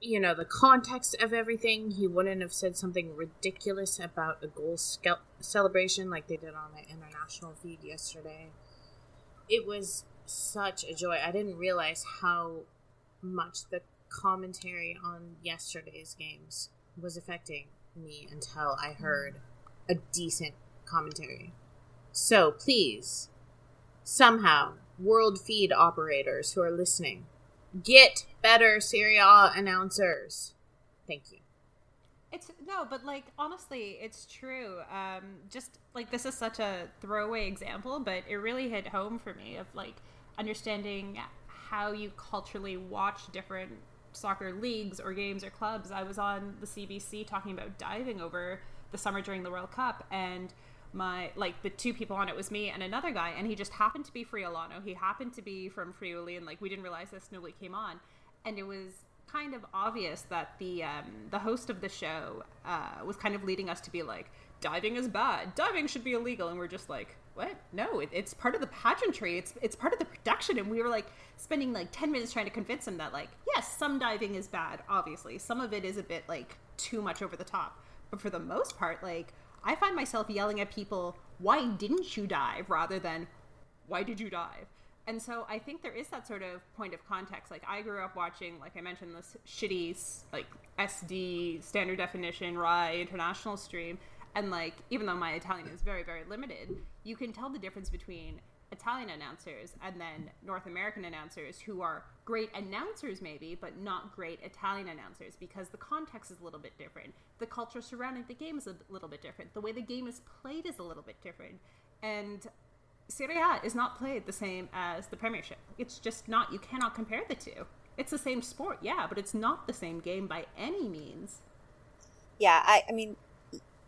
Speaker 2: you know, the context of everything. He wouldn't have said something ridiculous about a goal celebration like they did on the international feed yesterday. It was such a joy. I didn't realize how much the commentary on yesterday's games was affecting me until I heard a decent commentary. So please, somehow, world feed operators who are listening. Get better Serie A announcers. Thank you.
Speaker 1: It's no, but like honestly, it's true. Um, just like this is such a throwaway example, but it really hit home for me of like understanding how you culturally watch different soccer leagues or games or clubs. I was on the CBC talking about diving over the summer during the World Cup, and my like the two people on it was me and another guy, and he just happened to be Friulano. He happened to be from Friuli, and like we didn't realize this we came on, and it was kind of obvious that the um, the host of the show uh, was kind of leading us to be like diving is bad, diving should be illegal, and we're just like what? No, it, it's part of the pageantry. It's it's part of the production, and we were like spending like ten minutes trying to convince him that like yes, some diving is bad. Obviously, some of it is a bit like too much over the top, but for the most part, like I find myself yelling at people, "Why didn't you dive?" rather than "Why did you dive?" And so I think there is that sort of point of context. Like I grew up watching, like I mentioned, this shitty like SD standard definition RAI international stream, and like even though my Italian is very very limited, you can tell the difference between Italian announcers and then North American announcers who are great announcers maybe, but not great Italian announcers because the context is a little bit different. The culture surrounding the game is a little bit different. The way the game is played is a little bit different. And Serie A is not played the same as the Premiership. It's just not. You cannot compare the two. It's the same sport, yeah, but it's not the same game by any means.
Speaker 3: Yeah, I, I mean,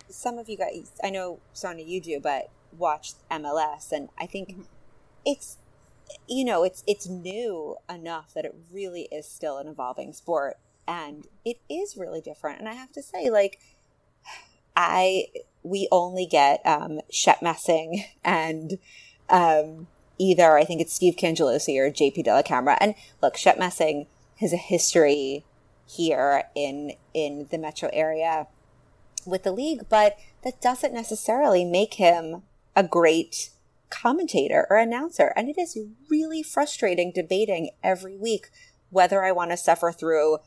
Speaker 3: some of you guys, I know, Sonia, you do, but watch MLS, and I think mm-hmm. it's, you know, it's it's new enough that it really is still an evolving sport, and it is really different. And I have to say, like, I we only get um, Shep Messing and um, either I think it's Steve Cangelosi or JP Dellacamera. And look, Shep Messing has a history here in in the metro area with the league, but that doesn't necessarily make him a great commentator or announcer. And it is really frustrating debating every week whether I want to suffer through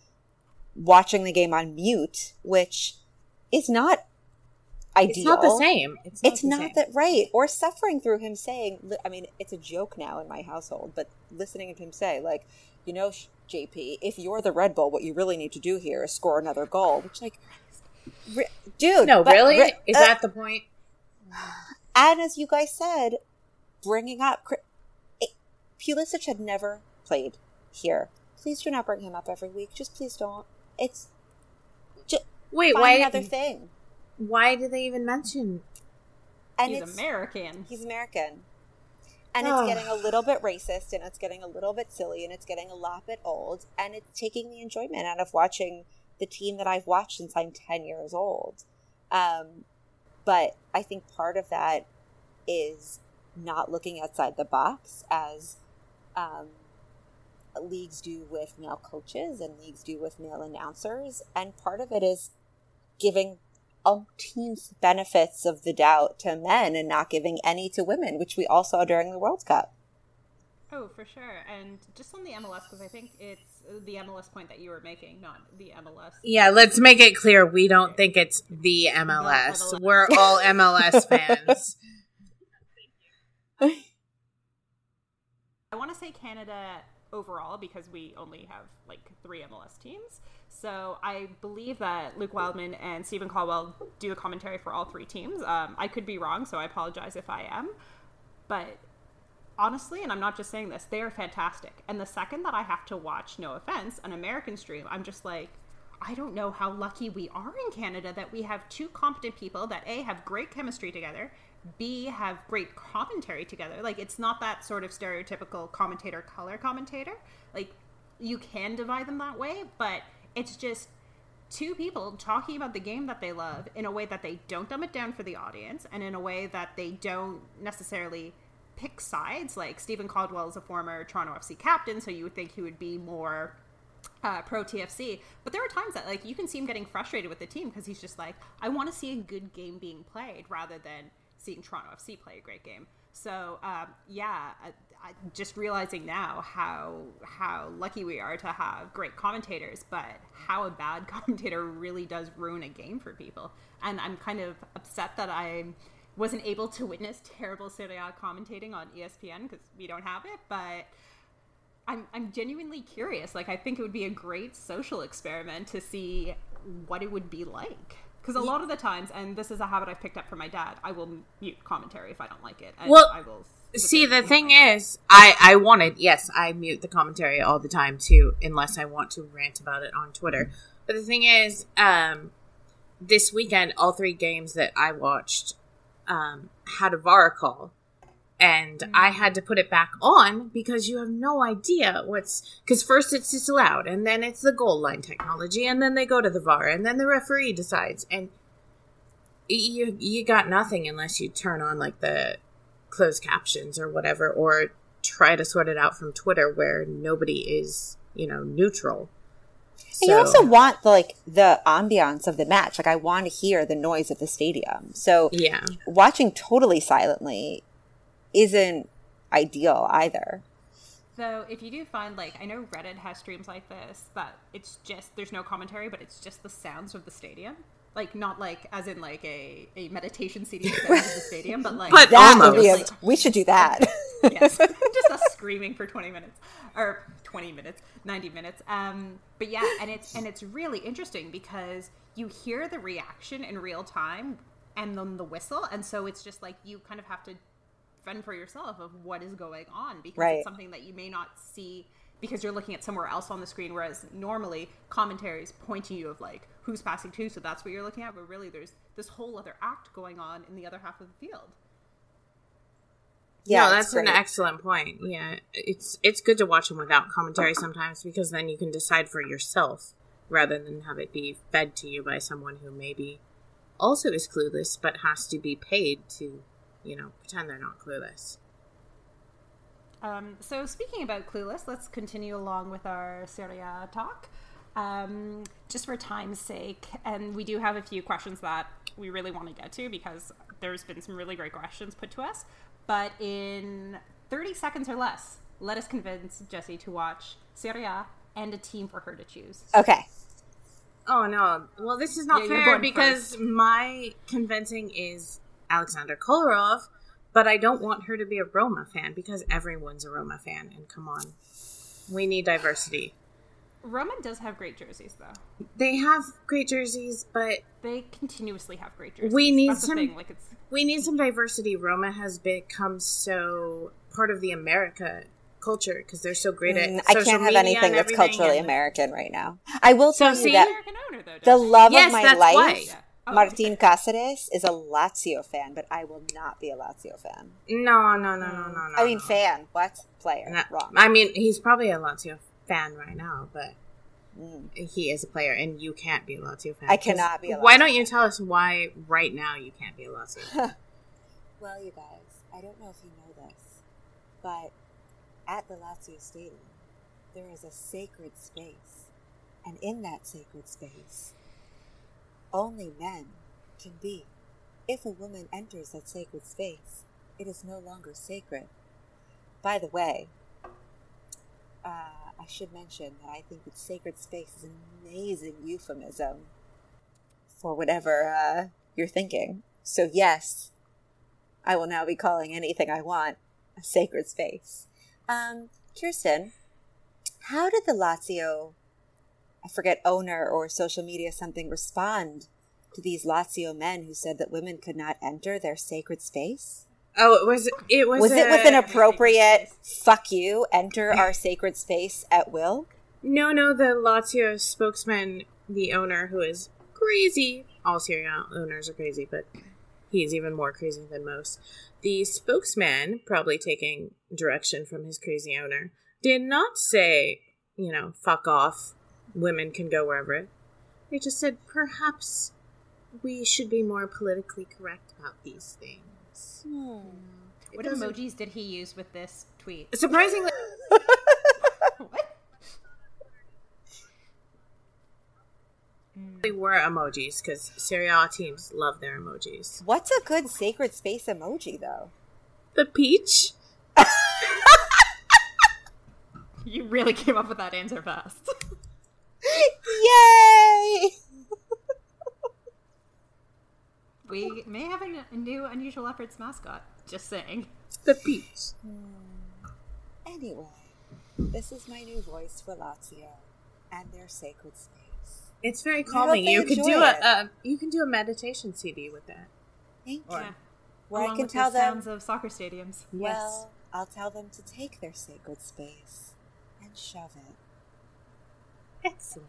Speaker 3: watching the game on mute, which is not ideal.
Speaker 2: It's not the same.
Speaker 3: It's not, it's not that right. Or suffering through him saying, I mean, it's a joke now in my household, but listening to him say, like, you know, JP, if you're the Red Bull, what you really need to do here is score another goal. Which, like, re- dude,
Speaker 2: no, but, really, re- is uh, that the point?
Speaker 3: And as you guys said, bringing up it, Pulisic had never played here. Please do not bring him up every week. Just please don't. It's just
Speaker 2: wait. Why
Speaker 3: another thing?
Speaker 2: Why do they even mention?
Speaker 1: And he's American.
Speaker 3: He's American. And it's getting a little bit racist and it's getting a little bit silly and it's getting a lot bit old and it's taking the enjoyment out of watching the team that I've watched since I'm 10 years old. Um, but I think part of that is not looking outside the box as um, leagues do with male coaches and leagues do with male announcers. And part of it is giving umpteenth benefits of the doubt to men and not giving any to women, which we all saw during the World Cup.
Speaker 1: Oh, for sure. And just on the MLS, because I think it's the MLS point that you were making, not the MLS.
Speaker 2: Yeah, let's make it clear. We don't think it's the MLS. MLS. We're all MLS fans.
Speaker 1: I want to say Canada overall because we only have like three MLS teams. So I believe that Luke Wileman and Steven Caldwell do the commentary for all three teams. Um, I could be wrong, so I apologize if I am. But honestly, and I'm not just saying this, they are fantastic. And the second that I have to watch, no offense, an American stream, I'm just like, I don't know how lucky we are in Canada that we have two competent people that A, have great chemistry together, B, have great commentary together. Like, it's not that sort of stereotypical commentator color commentator. Like, you can divide them that way, but it's just two people talking about the game that they love in a way that they don't dumb it down for the audience and in a way that they don't necessarily pick sides. Like Steven Caldwell is a former Toronto FC captain, so you would think he would be more uh, pro TFC. But there are times that like you can see him getting frustrated with the team because he's just like, I want to see a good game being played rather than seeing Toronto FC play a great game. So um, yeah, I, I, just realizing now how how lucky we are to have great commentators, but how a bad commentator really does ruin a game for people. And I'm kind of upset that I wasn't able to witness terrible Serie A commentating on ESPN because we don't have it, but. I'm, I'm genuinely curious. Like, I think it would be a great social experiment to see what it would be like because a lot of the times, and this is a habit I've picked up from my dad, I will mute commentary if I don't like it. And
Speaker 2: well,
Speaker 1: I will
Speaker 2: see the thing is, I I wanted yes, I mute the commentary all the time too, unless I want to rant about it on Twitter. But the thing is, um, this weekend, all three games that I watched um, had a VAR call, and mm. I had to put it back on because you have no idea what's because first it's disallowed, and then it's the goal line technology, and then they go to the VAR, and then the referee decides, and you you got nothing unless you turn on like the closed captions or whatever, or try to sort it out from Twitter where nobody is you know neutral.
Speaker 3: And you also want like the ambiance of the match. Like I want to hear the noise of the stadium. So
Speaker 2: yeah.
Speaker 3: watching totally silently isn't ideal either.
Speaker 1: Though, if you do find like I know Reddit has streams like this that it's just there's no commentary, but it's just the sounds of the stadium. Like not like as in like a, a meditation CD sounds of the stadium, but like
Speaker 2: But
Speaker 3: That would be a,
Speaker 1: like,
Speaker 3: we should do that.
Speaker 1: yes, just us screaming for twenty minutes or twenty minutes, ninety minutes. Um, but yeah, and it's and it's really interesting because you hear the reaction in real time and then the whistle, and so it's just like you kind of have to fend for yourself of what is going on because
Speaker 3: Right.
Speaker 1: it's something that you may not see because you're looking at somewhere else on the screen whereas normally commentary is pointing you of like who's passing to so that's what you're looking at but really there's this whole other act going on in the other half of the field
Speaker 3: yeah,
Speaker 2: no,
Speaker 3: it's
Speaker 2: that's an excellent point. Yeah, it's it's good to watch them without commentary sometimes because then you can decide for yourself rather than have it be fed to you by someone who maybe also is clueless but has to be paid to, you know, pretend they're not clueless.
Speaker 1: Um, so speaking about Clueless, let's continue along with our Serie A talk. Um, just for time's sake, and we do have a few questions that we really want to get to because there's been some really great questions put to us. But in 30 seconds or less, let us convince Jesse to watch Serie A and a team for her to choose.
Speaker 3: Okay.
Speaker 2: Oh no! Well, this is not
Speaker 1: Yeah,
Speaker 2: fair because
Speaker 1: first.
Speaker 2: my convincing is Alexander Kolarov, but I don't want her to be a Roma fan because everyone's a Roma fan. And come on, we need diversity.
Speaker 1: Roma does have great jerseys, though.
Speaker 2: They have great jerseys, but
Speaker 1: They continuously have great jerseys.
Speaker 2: We need
Speaker 1: That's
Speaker 2: some-
Speaker 1: thing. Like it's
Speaker 2: we need some diversity. Roma has become so part of the America culture because they're so great at.
Speaker 3: Mm, I can't have
Speaker 2: media
Speaker 3: anything that's culturally
Speaker 2: and-
Speaker 3: American right now. I will
Speaker 2: So
Speaker 3: tell
Speaker 2: see-
Speaker 3: you that
Speaker 1: owner, though.
Speaker 3: the love
Speaker 2: Yes,
Speaker 3: of my life,
Speaker 2: why.
Speaker 1: Oh,
Speaker 3: Martin Cáceres, is a Lazio fan, but I will not be a Lazio fan.
Speaker 2: No, no, no, no, no, no.
Speaker 3: I mean,
Speaker 2: no.
Speaker 3: fan. What? Player.
Speaker 2: No,
Speaker 3: Wrong.
Speaker 2: I mean, he's probably a Lazio fan right now, but
Speaker 3: Mm.
Speaker 2: he is a player, and you can't be a Lazio fan.
Speaker 3: I cannot be a
Speaker 2: Why don't you tell us why right now you can't be a Lazio? fan?
Speaker 3: Well, you guys, I don't know if you know this, but at the Lazio Stadium, there is a sacred space. And in that sacred space, only men can be. If a woman enters that sacred space, it is no longer sacred. By the way, uh, I should mention that I think that sacred space is an amazing euphemism for whatever uh, you're thinking. So, yes, I will now be calling anything I want a sacred space. Um, Kirsten, how did the Lazio, I forget owner or social media something, respond to these Lazio men who said that women could not enter their sacred space?
Speaker 2: oh, it was. It was.
Speaker 3: Was it with an appropriate "fuck you"? Enter our sacred space at will.
Speaker 2: No, no, the Lazio spokesman, the owner, who is crazy. All Serie owners are crazy, but he's even more crazy than most. The spokesman, probably taking direction from his crazy owner, did not say, you know, fuck off, women can go wherever. They just said, perhaps we should be more politically correct about these things. Hmm. It
Speaker 1: What
Speaker 2: doesn't-
Speaker 1: emojis did he use with this tweet?
Speaker 2: Surprisingly,
Speaker 1: what? Hmm.
Speaker 2: they were emojis because Serie teams love their emojis.
Speaker 3: What's a good sacred space emoji, though?
Speaker 2: The peach.
Speaker 1: You really came up with that answer fast.
Speaker 3: Yay!
Speaker 1: we may have a, a new unusual efforts mascot. Just saying.
Speaker 2: The peach. Hmm.
Speaker 3: Anyway, this is my new voice for Lazio and their sacred space.
Speaker 2: It's very calming. You could do a, a you can do a meditation CD with that.
Speaker 3: Thank you.
Speaker 2: Or-
Speaker 1: Yeah.
Speaker 3: Where I
Speaker 1: Along
Speaker 3: can
Speaker 1: with
Speaker 3: tell
Speaker 1: the
Speaker 3: them,
Speaker 1: sounds of soccer stadiums.
Speaker 3: well, I'll tell them to take their sacred space and shove it.
Speaker 2: Excellent.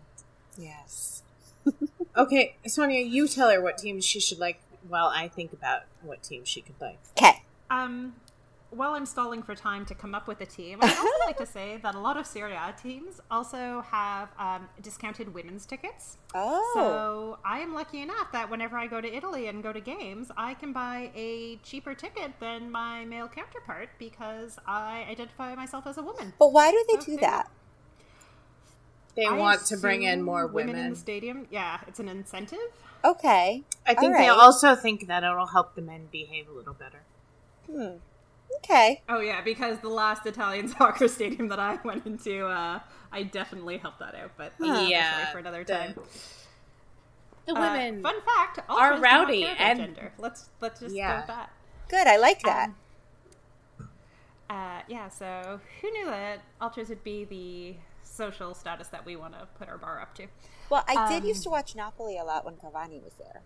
Speaker 3: Yes.
Speaker 2: Okay, Sonia, you tell her what team she should like while I think about what team she could like.
Speaker 3: Okay.
Speaker 1: Um, while I'm stalling for time to come up with a team, I'd also like to say that a lot of Serie A teams also have um, discounted women's tickets.
Speaker 3: Oh.
Speaker 1: So I am lucky enough that whenever I go to Italy and go to games, I can buy a cheaper ticket than my male counterpart because I identify myself as a woman.
Speaker 3: but why do they
Speaker 1: So
Speaker 3: do
Speaker 1: there-
Speaker 3: that?
Speaker 2: They
Speaker 1: I
Speaker 2: want to bring in more
Speaker 1: women in the stadium. Yeah, it's an incentive.
Speaker 3: Okay.
Speaker 2: I think
Speaker 3: All
Speaker 2: they also think that it'll help the men behave a little better.
Speaker 3: Hmm. Okay.
Speaker 1: Oh yeah, because the last Italian soccer stadium that I went into, uh, I definitely helped that out. But that's a
Speaker 2: Yeah,
Speaker 1: story for another time.
Speaker 2: The
Speaker 1: Uh,
Speaker 2: women.
Speaker 1: fun fact:
Speaker 2: are
Speaker 1: ultras do not
Speaker 2: rowdy and-
Speaker 1: gender. Let's let's just
Speaker 2: Yeah.
Speaker 1: go with that.
Speaker 3: Good. I like that.
Speaker 1: Um, Uh, yeah. So who knew that ultras would be the social status that we want to put our bar up to?
Speaker 3: well, I did
Speaker 1: um,
Speaker 3: used to watch Napoli a lot when Cavani was there.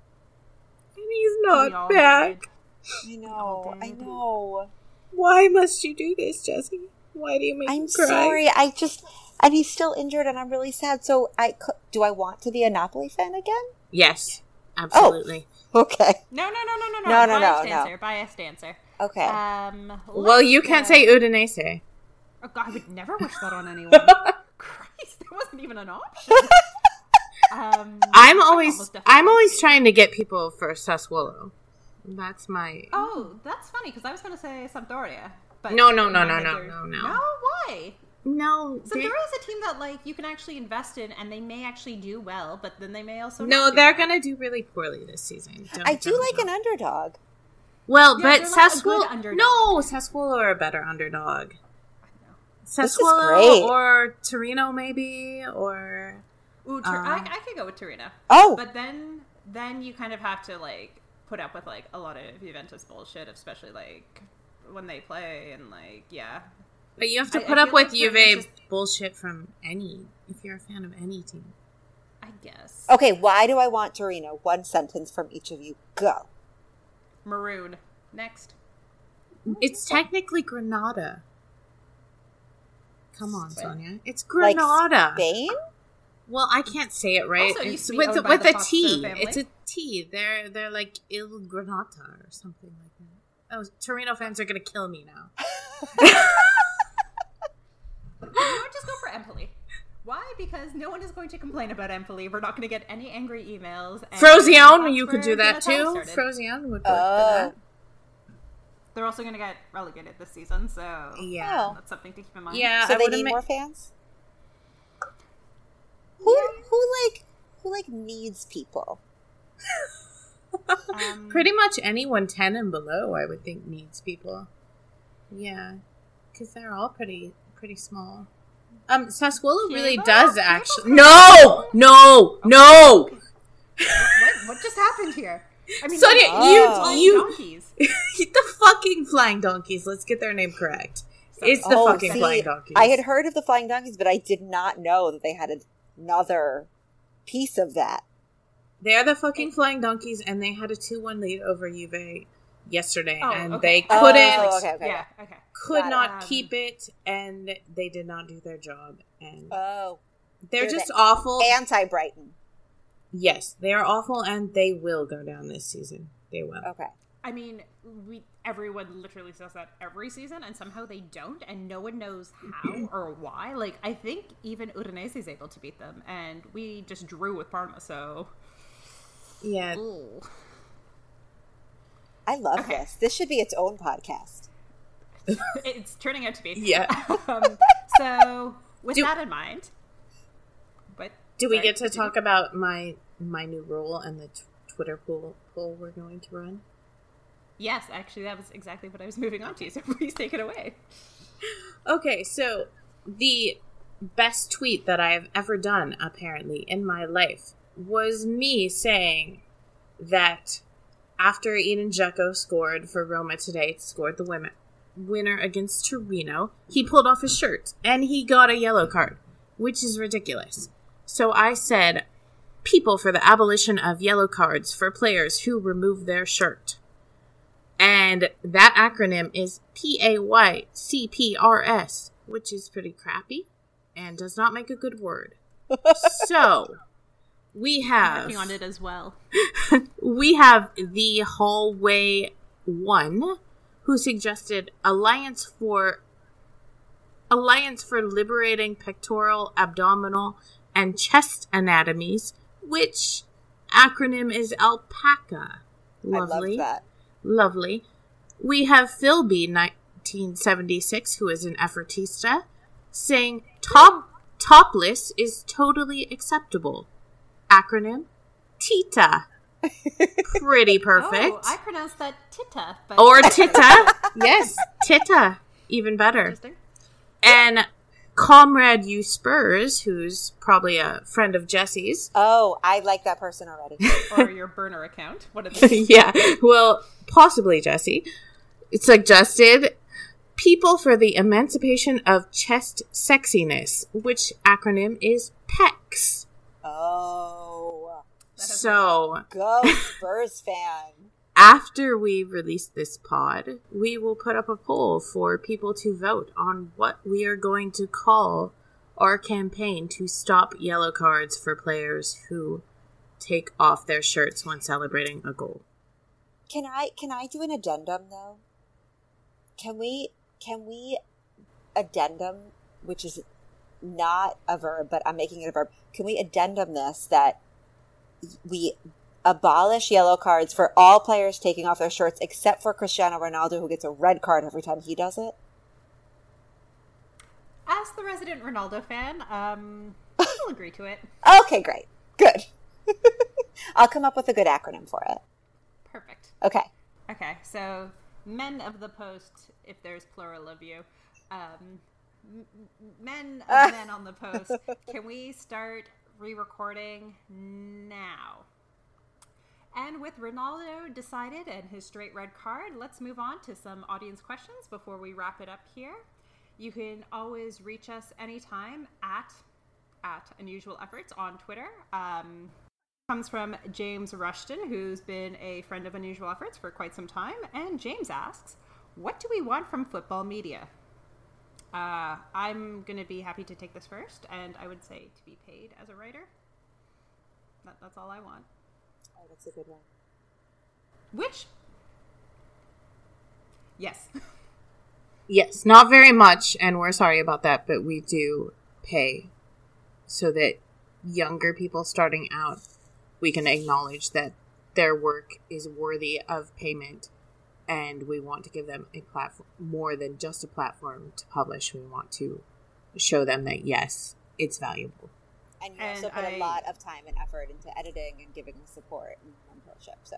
Speaker 2: and he's not back.
Speaker 1: did.
Speaker 3: I know. I know.
Speaker 2: Why must you do this, Jesse? Why do you make
Speaker 3: I'm
Speaker 2: me cry?
Speaker 3: sorry. I just and he's still injured, and I'm really sad. So I do I want to be a Napoli fan again?
Speaker 2: Yes, absolutely.
Speaker 3: Okay.
Speaker 1: No, no, no, no, no, no.
Speaker 3: No, no,
Speaker 1: Biased
Speaker 3: no, no.
Speaker 1: answer. Biased answer.
Speaker 3: Okay.
Speaker 1: Um.
Speaker 2: well, you
Speaker 1: let's,
Speaker 2: can't say Udinese.
Speaker 1: Oh God, I would never wish that on anyone. Christ, that wasn't even an option. Um,
Speaker 2: I'm always, I'm always trying to get people for Sassuolo. That's my.
Speaker 1: Oh, that's funny because I was going to say Sampdoria. But
Speaker 2: No, no, no, no, no, no, no.
Speaker 1: No, why?
Speaker 2: No, they-
Speaker 1: is a team that like you can actually invest in, and they may actually do well, but then they may also
Speaker 2: no,
Speaker 1: not
Speaker 2: they're gonna do really poorly this season. Don't
Speaker 3: I do
Speaker 2: get me
Speaker 3: like an underdog.
Speaker 2: Well,
Speaker 1: Yeah,
Speaker 2: but
Speaker 1: they're like
Speaker 2: Sassuolo.
Speaker 1: underdog.
Speaker 2: No, Sassuolo are a better underdog.
Speaker 3: Is
Speaker 2: Sassuolo or Torino, maybe, or
Speaker 1: Ooh, Tur- I,
Speaker 2: um,
Speaker 1: I could go with Torino.
Speaker 3: Oh,
Speaker 1: But then, then you kind of have to like put up with like a lot of Juventus bullshit, especially like when they play and like yeah.
Speaker 2: but you have to put
Speaker 1: I
Speaker 2: up
Speaker 1: feel
Speaker 2: with
Speaker 1: like
Speaker 2: Juve
Speaker 1: Torino's just-
Speaker 2: bullshit from any. If you're a fan of any team,
Speaker 1: I guess
Speaker 3: okay. Why do I want Torino? One sentence from each of you. Go.
Speaker 1: maroon next.
Speaker 2: it's technically Granada. Come on,
Speaker 1: Spain?
Speaker 2: Sonia. It's
Speaker 3: Like
Speaker 2: Granada.
Speaker 3: Spain?
Speaker 2: Well, I can't say it right.
Speaker 1: Also
Speaker 2: It's
Speaker 1: to
Speaker 2: with
Speaker 1: owned by
Speaker 2: with
Speaker 1: the
Speaker 2: a
Speaker 1: Pozzo
Speaker 2: T.
Speaker 1: family.
Speaker 2: It's a T. They're they're like Il Granata or something like that. Oh, Torino fans are gonna kill me now.
Speaker 1: You know what? Just go for Empoli. Why? Because no one is going to complain about Empoli. We're not going to get any angry emails. and Frosinone,
Speaker 2: you could do that too.
Speaker 1: started.
Speaker 2: Frosinone would work
Speaker 3: Oh.
Speaker 2: For
Speaker 1: They're also going to get relegated this season, so.
Speaker 2: Yeah.
Speaker 3: Oh.
Speaker 1: that's something to keep in mind.
Speaker 2: Yeah.
Speaker 3: So
Speaker 2: I
Speaker 3: they need
Speaker 2: ma-
Speaker 3: more fans. Who who like who like needs people?
Speaker 1: Um,
Speaker 2: Pretty much anyone ten and below, I would think needs people. Yeah, because they're all pretty pretty small. Um, Sassuolo really does actually. No, no, no.
Speaker 1: what, what, what just happened here? I mean,
Speaker 2: Sonia,
Speaker 3: Oh.
Speaker 2: you you
Speaker 1: donkeys.
Speaker 2: the fucking flying donkeys. Let's get their name correct. It's the
Speaker 3: Oh,
Speaker 2: fucking
Speaker 3: see,
Speaker 2: flying donkeys.
Speaker 3: I had heard of the flying donkeys, but I did not know that they had another piece of that.
Speaker 2: They're the fucking flying donkeys, and they had a two-one lead over Juve yesterday,
Speaker 1: Oh,
Speaker 2: and
Speaker 1: okay.
Speaker 2: they
Speaker 3: Oh,
Speaker 2: couldn't
Speaker 3: okay, okay.
Speaker 1: Yeah. Okay.
Speaker 2: could
Speaker 3: Got
Speaker 2: not
Speaker 1: Um,
Speaker 2: keep it, and they did not do their job, and
Speaker 3: Oh,
Speaker 2: they're
Speaker 3: they're
Speaker 2: just
Speaker 3: the
Speaker 2: awful.
Speaker 3: anti Brighton.
Speaker 2: Yes, they are awful, and they will go down this season. They will.
Speaker 3: Okay.
Speaker 1: I mean, we everyone literally says that every season, and somehow they don't, and no one knows how or why. Like, I think even Udinese is able to beat them, and we just drew with Parma, so.
Speaker 2: Yeah,
Speaker 1: Ooh.
Speaker 3: I love
Speaker 1: Okay.
Speaker 3: this. This should be its own podcast.
Speaker 1: it's turning out to be.
Speaker 2: Yeah.
Speaker 1: um, so, with
Speaker 2: Do-
Speaker 1: that in mind, but
Speaker 2: Do we
Speaker 1: sorry,
Speaker 2: get to talk about my my new rule and the t- Twitter poll poll we're going to run?
Speaker 1: Yes, actually, that was exactly what I was moving on to. So please take it away.
Speaker 2: Okay, so the best tweet that I have ever done, apparently, in my life was me saying that after Edin Dzeko scored for Roma today, scored the women winner against Torino, he pulled off his shirt and he got a yellow card, which is ridiculous. So I said, people for the abolition of yellow cards for players who remove their shirt. And that acronym is P A Y C P R S, which is pretty crappy and does not make a good word. so, we have
Speaker 1: working on it as well.
Speaker 2: we have the hallway one who suggested alliance for alliance for liberating pectoral abdominal and chest anatomies which acronym is alpaca lovely
Speaker 3: I love that.
Speaker 2: lovely we have philby 1976 who is an effortista saying top topless is totally acceptable acronym tita pretty oh, perfect
Speaker 1: Oh, I pronounced that Tita, but
Speaker 2: or Tita. yes, Tita. Even better.
Speaker 1: interesting.
Speaker 2: And Comrade U Spurs, who's probably a friend of Jesse's.
Speaker 3: Oh, I like that person already.
Speaker 1: Or your burner account. What are they?
Speaker 2: yeah, well, possibly Jesse. It suggested People for the Emancipation of Chest Sexiness, which acronym is PEX.
Speaker 3: oh,
Speaker 2: So,
Speaker 3: go Spurs fan.
Speaker 2: After we release this pod, we will put up a poll for people to vote on what we are going to call our campaign to stop yellow cards for players who take off their shirts when celebrating a goal.
Speaker 3: Can I can I do an addendum though? Can we can we addendum, which is not a verb, but I'm making it a verb. Can we addendum this that we abolish yellow cards for all players taking off their shirts except for Cristiano Ronaldo who gets a red card every time he does it?
Speaker 1: As the resident Ronaldo fan, um, I'll agree to it.
Speaker 3: Okay, great. Good. I'll come up with a good acronym for it.
Speaker 1: Perfect.
Speaker 3: Okay.
Speaker 1: Okay, so men of the post, if there's plural of you, um, men of men on the post, can we start re-recording now? And with Ronaldo decided and his straight red card, let's move on to some audience questions before we wrap it up here. You can always reach us anytime at at Unusual Efforts on Twitter. Um, comes from James Rushton, who's been a friend of Unusual Efforts for quite some time. And James asks, What do we want from football media? Uh, I'm going to be happy to take this first, and I would say to be paid as a writer. That, that's all I want.
Speaker 3: Oh, that's a good one.
Speaker 1: Which, yes,
Speaker 2: Yes, not very much, and we're sorry about that, but we do pay so that younger people starting out, we can acknowledge that their work is worthy of payment, and we want to give them a platform more than just a platform to publish. We want to show them that yes, it's valuable.
Speaker 3: And you also put
Speaker 1: I-
Speaker 3: a lot of time and effort into editing and giving support and mentorship. So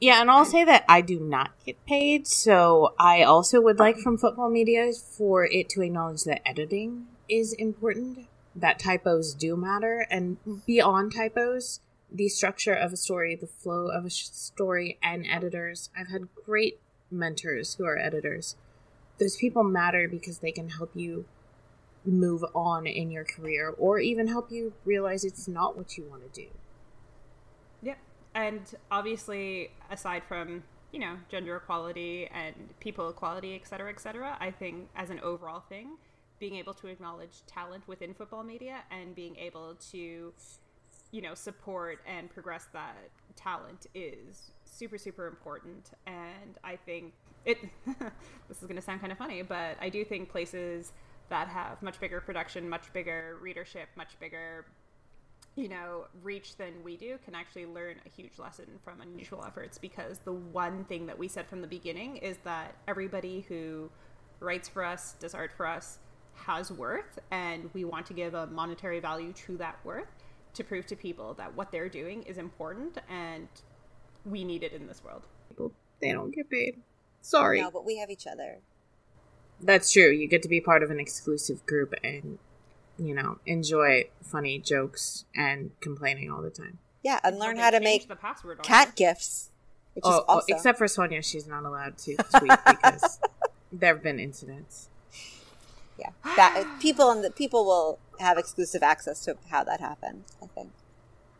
Speaker 2: Yeah, and I'll um, say that I do not get paid, so I also would like from football media for it to acknowledge that editing is important, that typos do matter, and beyond typos, the structure of a story, the flow of a story, and editors. I've had great mentors who are editors. Those people matter because they can help you move on in your career or even help you realize it's not what you want to do.
Speaker 1: Yep. And obviously, aside from, you know, gender equality and people equality, et cetera, et cetera, I think as an overall thing, being able to acknowledge talent within football media and being able to, you know, support and progress that talent is super, super important. And I think it, this is going to sound kind of funny, but I do think places that have much bigger production, much bigger readership, much bigger you know, reach than we do can actually learn a huge lesson from unusual efforts because the one thing that we said from the beginning is that everybody who writes for us, does art for us, has worth, and we want to give a monetary value to that worth to prove to people that what they're doing is important and we need it in this world.
Speaker 2: People, they don't get paid. Sorry.
Speaker 3: no, but we have each other.
Speaker 2: That's true. You get to be part of an exclusive group and, you know, enjoy funny jokes and complaining all the time.
Speaker 3: Yeah, and learn how to make
Speaker 1: the password
Speaker 3: cat
Speaker 1: it.
Speaker 3: gifs, which
Speaker 2: Oh,
Speaker 3: is
Speaker 2: oh,
Speaker 3: oh
Speaker 2: except for Sonia, she's not allowed to tweet because there have been incidents.
Speaker 3: yeah, that people and the people will have exclusive access to how that happened. I think.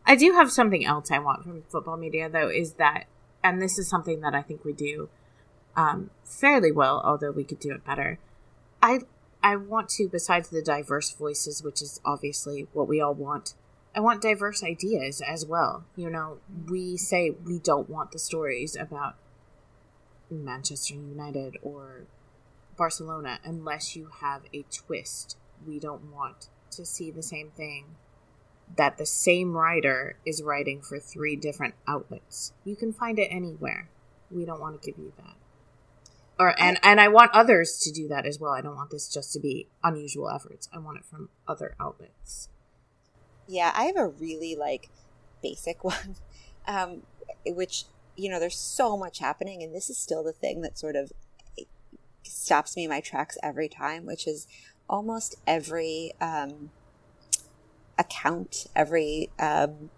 Speaker 2: I do have something else I want from football media, though, is that, and this is something that I think we do um, fairly well, although we could do it better. I I want to, besides the diverse voices, which is obviously what we all want, I want diverse ideas as well. You know, we say we don't want the stories about Manchester United or Barcelona unless you have a twist. We don't want to see the same thing that the same writer is writing for three different outlets. You can find it anywhere. We don't want to give you that. Or and and I want others to do that as well. I don't want this just to be unusual efforts. I want it from other outlets.
Speaker 3: Yeah, I have a really like basic one, um, which you know, there's so much happening, and this is still the thing that sort of stops me in my tracks every time, which is almost every um, account, every um,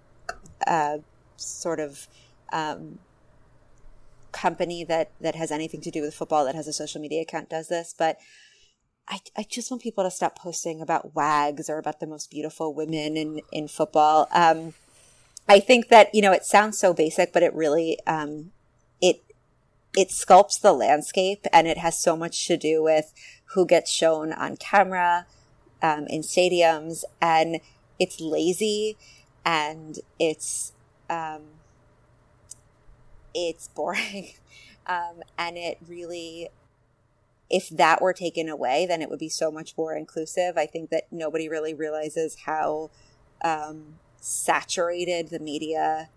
Speaker 3: uh, sort of um, company that that has anything to do with football that has a social media account does this, but. I, I just want people to stop posting about wags or about the most beautiful women in, in football. Um, I think that, you know, it sounds so basic, but it really, um, it, it sculpts the landscape and it has so much to do with who gets shown on camera, um, in stadiums and it's lazy and it's, um, it's boring. Um, and it really, if that were taken away, then it would be so much more inclusive. I think that nobody really realizes how um, saturated the media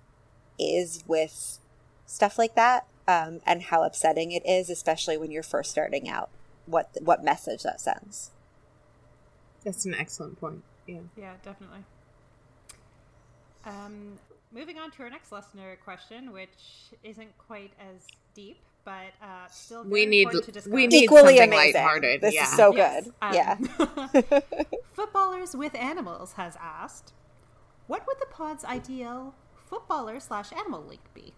Speaker 3: is with stuff like that, um, and how upsetting it is, especially when you're first starting out. What what message that sends?
Speaker 2: That's an excellent point. Yeah.
Speaker 1: Yeah, definitely. Um, moving on to our next listener question, which isn't quite as deep, but uh, still
Speaker 2: we need
Speaker 1: to discuss.
Speaker 2: we need
Speaker 3: Equally
Speaker 2: something
Speaker 3: amazing.
Speaker 2: lighthearted.
Speaker 3: This
Speaker 2: yeah.
Speaker 3: is so
Speaker 1: Yes,
Speaker 3: good.
Speaker 1: um,
Speaker 3: yeah.
Speaker 1: Footballers with Animals has asked, "What would the pod's ideal footballer slash animal link be?"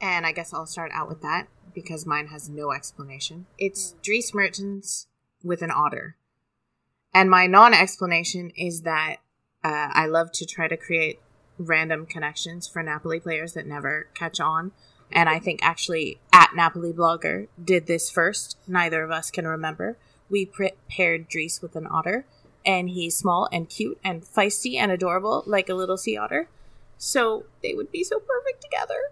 Speaker 2: And I guess I'll start out with that because mine has no explanation. It's Dries Mertens with an otter. And my non explanation is that uh, I love to try to create random connections for Napoli players that never catch on. And I think actually at Napoli Blogger did this first. Neither of us can remember. We paired Dries with an otter, and he's small and cute and feisty and adorable like a little sea otter. So they would be so perfect together.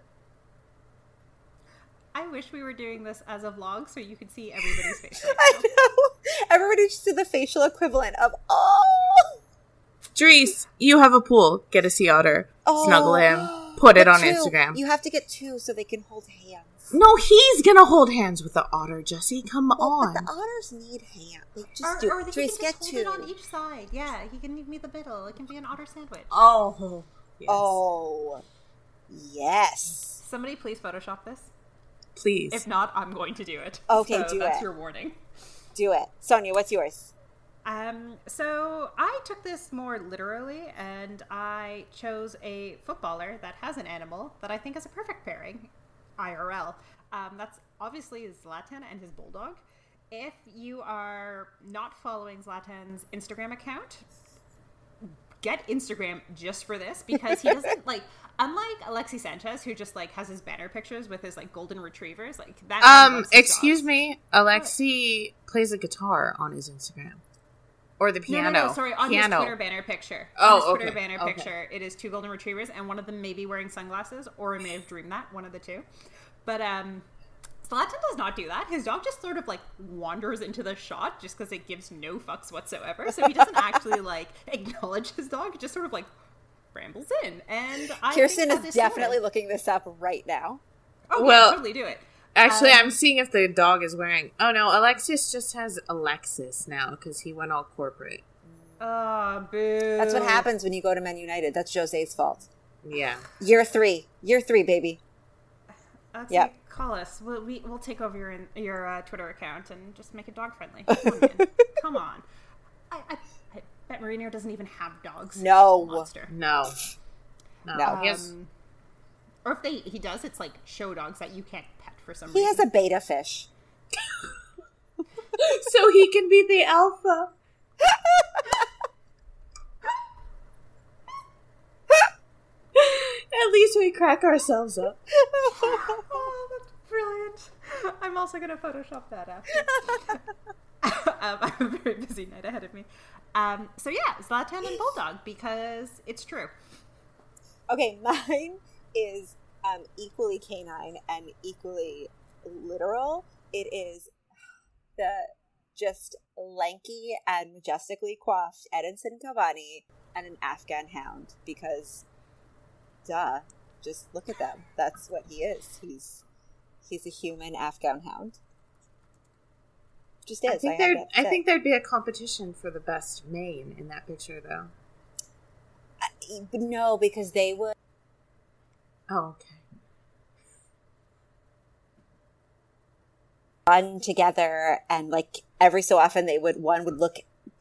Speaker 1: I wish we were doing this as a vlog so you could see everybody's face. Right
Speaker 3: I know. Everybody just did the facial equivalent of oh,
Speaker 2: Dries, you have a pool. Get a sea otter.
Speaker 3: oh.
Speaker 2: Snuggle him. Put it on
Speaker 3: two.
Speaker 2: Instagram.
Speaker 3: You have to get two so they can hold hands.
Speaker 2: no, he's gonna hold hands with the otter, Jesse. Come
Speaker 3: Well,
Speaker 2: on.
Speaker 3: But the otters need hands. Like, just
Speaker 1: Or,
Speaker 3: do
Speaker 1: or
Speaker 3: it.
Speaker 1: he
Speaker 3: Dries,
Speaker 1: can
Speaker 3: get
Speaker 1: just
Speaker 3: two.
Speaker 1: it on each side. Yeah, he can leave me the middle. It can be an otter sandwich.
Speaker 2: oh. Yes.
Speaker 3: Oh, yes.
Speaker 1: Somebody please Photoshop this.
Speaker 2: Please.
Speaker 1: If not, I'm going to do it.
Speaker 3: Okay,
Speaker 1: so
Speaker 3: do
Speaker 1: that's
Speaker 3: it.
Speaker 1: your warning.
Speaker 3: Do it. Sonia, what's yours?
Speaker 1: Um, so I took this more literally, and I chose a footballer that has an animal that I think is a perfect pairing, IRL. Um, that's obviously Zlatan and his bulldog. If you are not following Zlatan's Instagram account, get Instagram just for this because he doesn't like. Unlike Alexi Sanchez, who just like has his banner pictures with his like golden retrievers, like that.
Speaker 2: um, excuse me. Alexi plays a guitar on his Instagram. Or the piano.
Speaker 1: No, no, no, sorry. On
Speaker 2: piano.
Speaker 1: his Twitter banner picture.
Speaker 2: Oh,
Speaker 1: on his Twitter
Speaker 2: okay,
Speaker 1: banner
Speaker 2: okay.
Speaker 1: picture, it is two golden retrievers, and one of them may be wearing sunglasses, or I may have dreamed that, one of the two. But um, Zlatan does not do that. His dog just sort of like wanders into the shot just because it gives no fucks whatsoever. So he doesn't actually like acknowledge his dog. It just sort of like rambles in. And I
Speaker 3: Kirsten
Speaker 1: think
Speaker 3: is definitely
Speaker 1: sorted.
Speaker 3: looking this up right now.
Speaker 1: Oh,
Speaker 2: Well-
Speaker 1: yeah, totally do it.
Speaker 2: Actually,
Speaker 1: Um,
Speaker 2: I'm seeing if the dog is wearing. Oh no, Alexis just has Alexis now because he went all corporate.
Speaker 1: Oh, boo.
Speaker 3: That's what happens when you go to Man United. That's Jose's fault.
Speaker 2: Yeah.
Speaker 3: Year three. Year three, baby.
Speaker 1: That's
Speaker 3: Yep.
Speaker 1: it. Call us. We'll, we, we'll take over your your uh, Twitter account and just make it dog friendly. Come on. Come on. I, I, I bet Mourinho doesn't even have dogs.
Speaker 3: No.
Speaker 1: Monster.
Speaker 2: No. No.
Speaker 3: No.
Speaker 2: He
Speaker 1: Um, or if they he does, it's like show dogs that you can't pet for some
Speaker 3: He
Speaker 1: reason.
Speaker 3: has a beta fish.
Speaker 2: so he can be the alpha. At least we crack ourselves up.
Speaker 1: oh, that's brilliant. I'm also gonna Photoshop that after. um, I have a very busy night ahead of me. Um, so yeah, Zlatan and Bulldog because it's true.
Speaker 3: Okay, mine is um, equally canine and equally literal. It is the just lanky and majestically coiffed Edinson Cavani and an Afghan hound because, duh, just look at them. That's what he is. He's he's a human Afghan hound. Just is.
Speaker 2: I think
Speaker 3: have
Speaker 2: there.
Speaker 3: to
Speaker 2: I think there'd be a competition for the best mane in that picture, though.
Speaker 3: I- no, because they would.
Speaker 2: Oh, okay.
Speaker 3: run together and like every so often they would one would look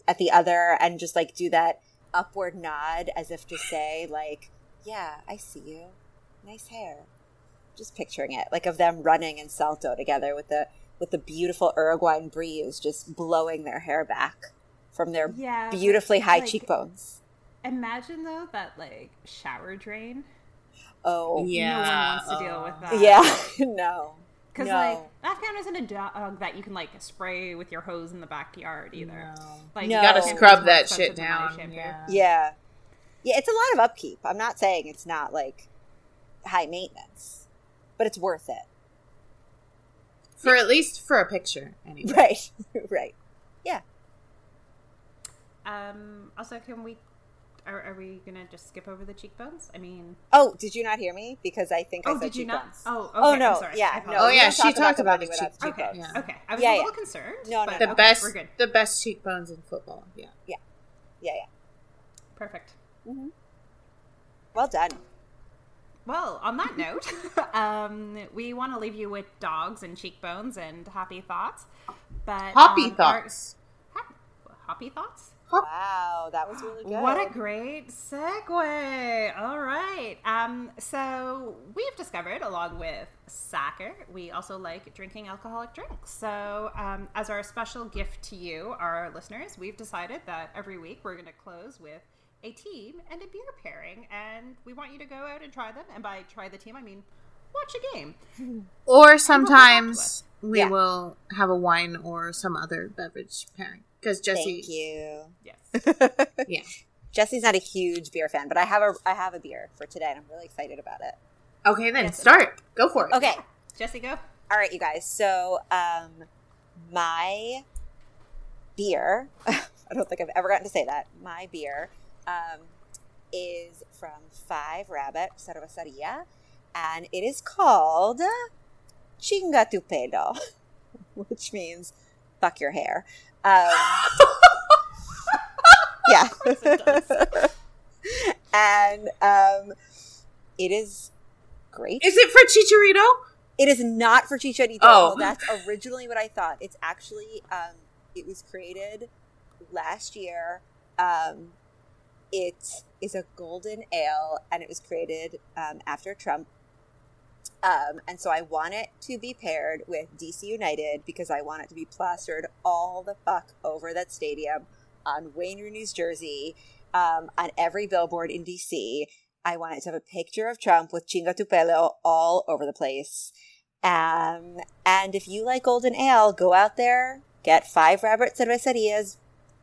Speaker 3: at the other and just like do that upward nod as if to say like yeah i see you nice hair just picturing it like of them running in salto together with the with the beautiful uruguayan breeze just blowing their hair back from their
Speaker 1: Yeah,
Speaker 3: beautifully high
Speaker 1: like,
Speaker 3: cheekbones
Speaker 1: Imagine though that like shower drain.
Speaker 3: Oh
Speaker 2: Yeah.
Speaker 1: No one wants to deal with that.
Speaker 3: yeah no
Speaker 1: Because
Speaker 3: No.
Speaker 1: like Afghan isn't a dog that you can like spray with your hose in the backyard either.
Speaker 2: No.
Speaker 1: Like
Speaker 3: No.
Speaker 2: You gotta scrub that shit down. Yeah.
Speaker 3: Yeah. Yeah, it's a lot of upkeep. I'm not saying it's not like high maintenance, but it's worth it.
Speaker 2: For at least for a picture, anyway.
Speaker 3: Right. right. Yeah.
Speaker 1: Um. Also, can we? Are, are we gonna just skip over the cheekbones? I mean,
Speaker 3: Oh, did you not hear me? Because I think I said that.
Speaker 1: oh, did you not? Oh, okay,
Speaker 3: oh
Speaker 1: I'm
Speaker 3: no.
Speaker 1: sorry.
Speaker 3: Yeah. No,
Speaker 2: Oh, yeah, she
Speaker 3: talk
Speaker 2: talked about
Speaker 3: Cavani
Speaker 2: the
Speaker 3: without
Speaker 2: cheek-
Speaker 1: Okay.
Speaker 2: Yeah.
Speaker 1: okay. I was
Speaker 3: Yeah,
Speaker 1: a
Speaker 3: yeah.
Speaker 1: little concerned.
Speaker 3: No, no,
Speaker 1: but.
Speaker 2: The
Speaker 1: okay,
Speaker 2: best,
Speaker 1: We're good.
Speaker 2: the best cheekbones in football. Yeah.
Speaker 3: Yeah, yeah. Yeah.
Speaker 1: Perfect.
Speaker 3: Well done.
Speaker 1: Well, on that note, um, we want to leave you with dogs and cheekbones and happy thoughts. But
Speaker 2: Hoppy
Speaker 1: um, our-
Speaker 2: thoughts.
Speaker 1: Ha- hoppy thoughts.
Speaker 3: Wow, that was really good.
Speaker 1: What a great segue! All right. Um, so we've discovered, along with Sacker, we also like drinking alcoholic drinks. So, um, as our special gift to you, our listeners, we've decided that every week we're going to close with a team and a beer pairing, and we want you to go out and try them. And by try the team, I mean watch a game.
Speaker 2: Or sometimes we
Speaker 3: Yeah.
Speaker 2: will have a wine or some other beverage pairing. Because Jesse,
Speaker 3: Thank you.
Speaker 1: Yes.
Speaker 2: yeah.
Speaker 3: Jesse's not a huge beer fan, but I have a I have a beer for today, and I'm really excited about it.
Speaker 2: Okay, then
Speaker 1: Yes.
Speaker 2: start. Go for it.
Speaker 3: Okay,
Speaker 1: Jesse, go.
Speaker 3: all right, you guys. So, um, my beer. I don't think I've ever gotten to say that. My beer um, is from Five Rabbit Cerveceria, and it is called Chinga tu pelo, which means fuck your hair. Um, yeah. and um, it is great.
Speaker 2: Is it for Chicharito?
Speaker 3: It is not for Chicharito.
Speaker 2: Oh.
Speaker 3: That's originally what I thought. It's actually um, it was created last year. Um, it is a golden ale, and it was created um, after Trump. Um, and so I want it to be paired with DC United because I want it to be plastered all the fuck over that stadium on Wayne Rooney's jersey, um, on every billboard in DC. I want it to have a picture of Trump with Chinga tu pelo all over the place. Um, and if you like golden ale, go out there, get five Rabbit Cerveceria's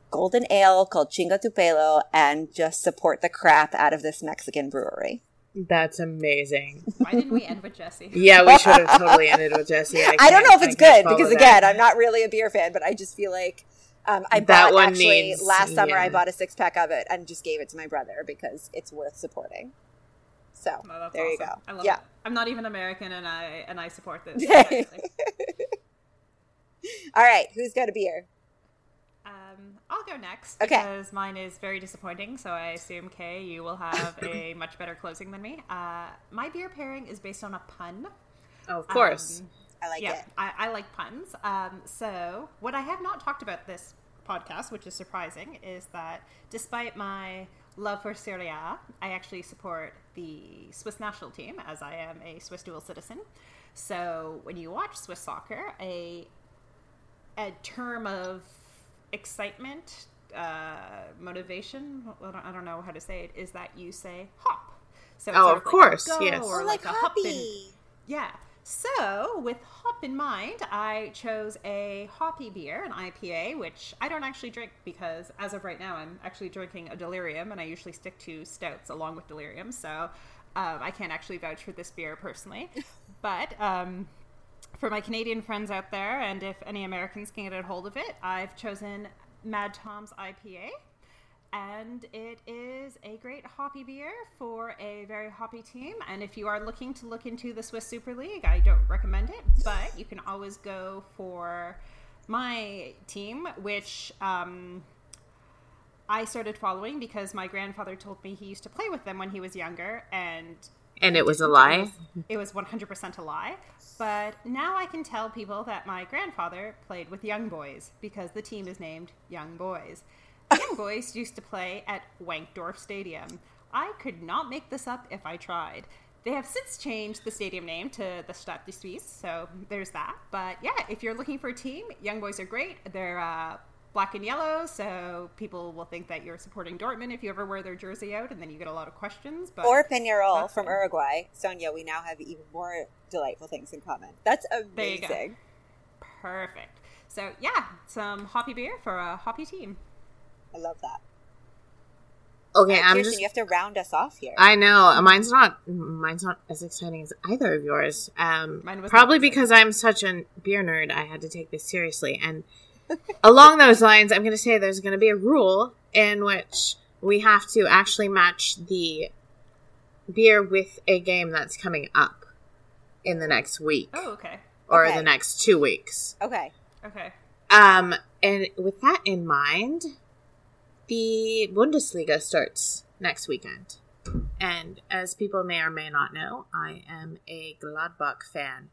Speaker 3: golden ale called Chinga tu pelo, and just support the crap out of this Mexican brewery.
Speaker 2: That's amazing.
Speaker 1: Why didn't we end with Jesse?
Speaker 2: Yeah, we should have totally ended with Jesse. I,
Speaker 3: I, don't know if it's good because
Speaker 2: follow
Speaker 3: again. I'm not really a beer fan, but I just feel like um, I
Speaker 2: That
Speaker 3: bought
Speaker 2: one
Speaker 3: actually
Speaker 2: needs-
Speaker 3: last summer. I bought a six pack of it and just gave it to my brother because it's worth supporting. So
Speaker 1: No, that's
Speaker 3: there you go.
Speaker 1: I love
Speaker 3: yeah.
Speaker 1: it. I'm not even American, and I and I support this.
Speaker 3: All right, who's got a beer?
Speaker 1: Um, I'll go next
Speaker 3: Okay.
Speaker 1: because mine is very disappointing. So I assume Kay, you will have a much better closing than me. Uh, my beer pairing is based on a pun.
Speaker 2: Oh, of course.
Speaker 1: Um,
Speaker 3: I like
Speaker 1: yeah,
Speaker 3: it.
Speaker 1: I, I like puns. Um, so, what I have not talked about this podcast, which is surprising, is that despite my love for Serie A, I actually support the Swiss national team as I am a Swiss dual citizen. So, when you watch Swiss soccer, a a term of excitement, uh, motivation, I don't, I don't know how to say it, is that you say hop. So it's
Speaker 2: Oh,
Speaker 1: sort
Speaker 2: of
Speaker 1: like a
Speaker 2: course,
Speaker 1: go
Speaker 2: yes.
Speaker 1: Or
Speaker 3: Oh,
Speaker 1: like,
Speaker 3: like
Speaker 1: a hop and-
Speaker 3: hoppy.
Speaker 1: yeah. So, with hop in mind, I chose a hoppy beer, an IPA, which I don't actually drink because as of right now, I'm actually drinking a delirium, and I usually stick to stouts along with delirium. So, um, I can't actually vouch for this beer personally. But um, for my Canadian friends out there, and if any Americans can get a hold of it, I've chosen Mad Tom's IPA. And it is a great hoppy beer for a very hoppy team. And if you are looking to look into the Swiss Super League, I don't recommend it, but you can always go for my team, which um, I started following because my grandfather told me he used to play with them when he was younger, and
Speaker 2: And it was a lie.
Speaker 1: it was 100% a lie. But now I can tell people that my grandfather played with Young Boys because the team is named Young Boys. Young Boys used to play at Wankdorf Stadium. I could not make this up if I tried. They have since changed the stadium name to the Stade de Suisse, so there's that. But yeah, if you're looking for a team, Young Boys are great. They're uh, black and yellow, so people will think that you're supporting Dortmund if you ever wear their jersey out, and then you get a lot of questions. But
Speaker 3: Or Peñarol from
Speaker 1: fine.
Speaker 3: Uruguay. Sonia, we now have even more delightful things in common. That's
Speaker 1: There you go.
Speaker 3: amazing.
Speaker 1: Perfect. So yeah, some hoppy beer for a hoppy team.
Speaker 3: I love that.
Speaker 2: Okay, I'm
Speaker 3: Kirsten,
Speaker 2: just.
Speaker 3: you have to round us off here.
Speaker 2: I know mine's not mine's not as exciting as either of yours. Um,
Speaker 1: Mine was
Speaker 2: probably because I'm such a beer nerd, I had to take this seriously. And along those lines, I'm going to say there's going to be a rule in which we have to actually match the beer with a game that's coming up in the next week
Speaker 1: Oh, okay.
Speaker 2: or
Speaker 3: Okay.
Speaker 2: the next two weeks.
Speaker 3: okay.
Speaker 1: Okay.
Speaker 2: Um, and with that in mind, the Bundesliga starts next weekend. And as people may or may not know, I am a Gladbach fan.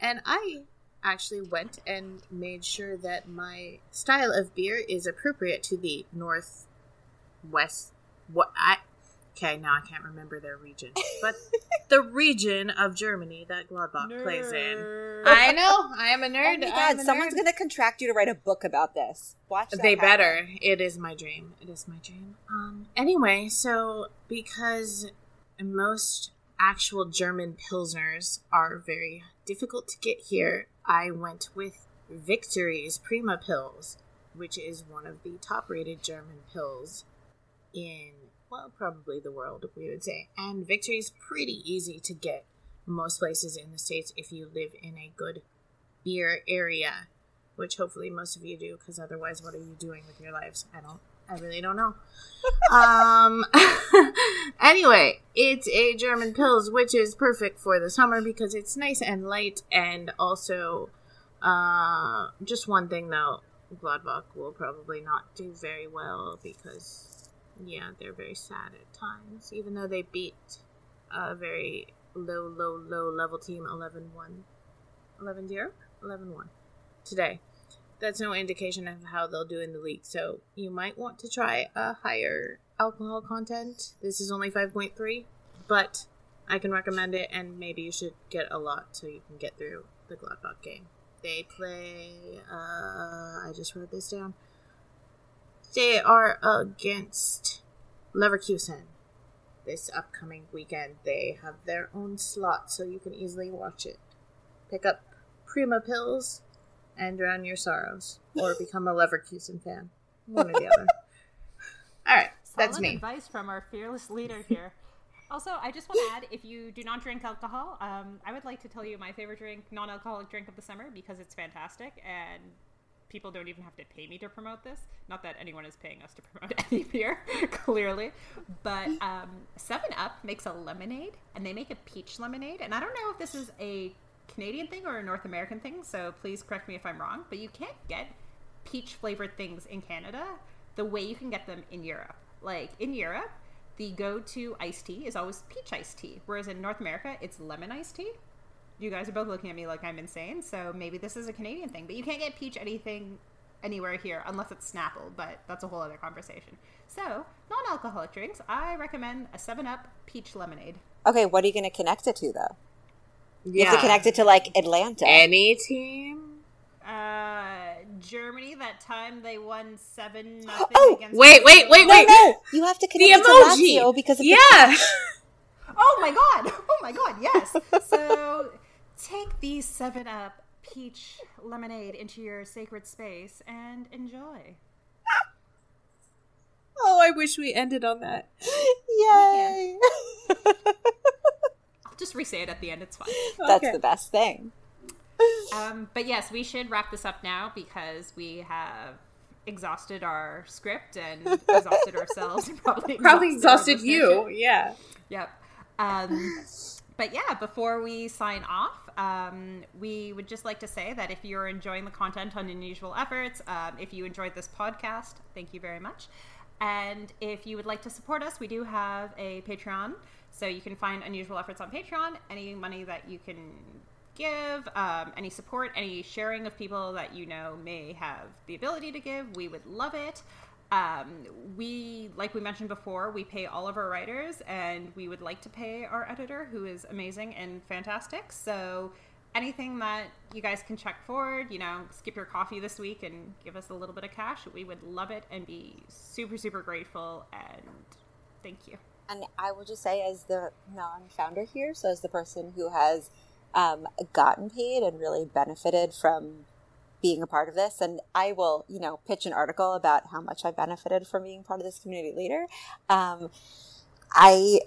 Speaker 2: And I actually went and made sure that my style of beer is appropriate to the northwest. What I okay now I can't remember their region, but the region of Germany that Gladbach plays in. I know I am a
Speaker 3: Oh
Speaker 2: nerd.
Speaker 3: my god, someone's
Speaker 2: nerd.
Speaker 3: going to contract you to write a book about this. Watch that
Speaker 2: They
Speaker 3: happen.
Speaker 2: better. It is my dream. It is my dream. Um. Anyway, so because most actual German pilsners are very difficult to get here, I went with Victory's Prima Pils, which is one of the top-rated German pils in well, probably the world, we would say. And Victory's pretty easy to get most places in the states if you live in a good beer area which hopefully most of you do because otherwise what are you doing with your lives i don't i really don't know um anyway it's a german pils which is perfect for the summer because it's nice and light and also uh just one thing though gladbach will probably not do very well because yeah they're very sad at times even though they beat a very low low low level team 11-1 11-0 11-1 today. That's no indication of how they'll do in the league. So you might want to try a higher alcohol content. This is only 5.3, but I can recommend it, and maybe you should get a lot so you can get through the Gladbach game. They play. Uh, I just wrote this down. They are against Leverkusen this upcoming weekend. They have their own slot, so you can easily watch it. Pick up Prima Pils and drown your sorrows, or become a Leverkusen fan. One or the other. All right, that's
Speaker 1: Solid
Speaker 2: me.
Speaker 1: advice from our fearless leader here. also, I just want to add, if you do not drink alcohol, um, I would like to tell you my favorite drink, non-alcoholic drink of the summer, because it's fantastic and people don't even have to pay me to promote this. Not that anyone is paying us to promote any beer, clearly, but um, Seven Up makes a lemonade, and they make a peach lemonade, and I don't know if this is a Canadian thing or a North American thing, so please correct me if I'm wrong, but you can't get peach flavored things in Canada the way you can get them in Europe. Like in Europe, the go to iced tea is always peach iced tea, whereas in North America, it's lemon iced tea. You guys are both looking at me like I'm insane, so maybe this is a Canadian thing, but you can't get peach anything anywhere here unless it's Snapple, but that's a whole other conversation. So, non alcoholic drinks, I recommend a 7 Up peach lemonade.
Speaker 3: Okay, what are you going to connect it to, though? You
Speaker 2: Yeah.
Speaker 3: have to connect it to, like, Atlanta.
Speaker 2: Any team?
Speaker 1: Uh, Germany, that time they won 7 nothing
Speaker 3: Oh,
Speaker 1: against.
Speaker 2: wait, wait, wait,
Speaker 3: no,
Speaker 2: wait.
Speaker 3: no! You have to
Speaker 2: The
Speaker 3: connect it to
Speaker 2: emoji.
Speaker 3: Lazio because of the
Speaker 2: yeah.
Speaker 1: Oh my god! Oh my god! Yes. So take these 7 Up peach lemonade into your sacred space and enjoy.
Speaker 4: Oh, I wish we ended on that.
Speaker 3: Yay!
Speaker 1: I'll just re say it at the end, it's fine.
Speaker 3: That's
Speaker 4: Okay.
Speaker 3: the best thing.
Speaker 1: Um, but yes, we should wrap this up now because we have exhausted our script and exhausted ourselves and probably
Speaker 4: Probably
Speaker 1: our
Speaker 4: exhausted you. Yeah.
Speaker 1: Yep. Um, but yeah, before we sign off, um, we would just like to say that if you're enjoying the content on Unusual Efforts, um, if you enjoyed this podcast, thank you very much. And if you would like to support us, we do have a Patreon. So you can find Unusual Efforts on Patreon. Any money that you can give, um, any support, any sharing of people that you know may have the ability to give, we would love it. Um, we, like we mentioned before, we pay all of our writers, and we would like to pay our editor, who is amazing and fantastic. So, anything that you guys can check forward, you know, skip your coffee this week and give us a little bit of cash, we would love it and be super, super grateful. And thank you.
Speaker 3: And I will just say, as the non founder here, so as the person who has um, gotten paid and really benefited from being a part of this, and I will, you know, pitch an article about how much I benefited from being part of this community later. Um, I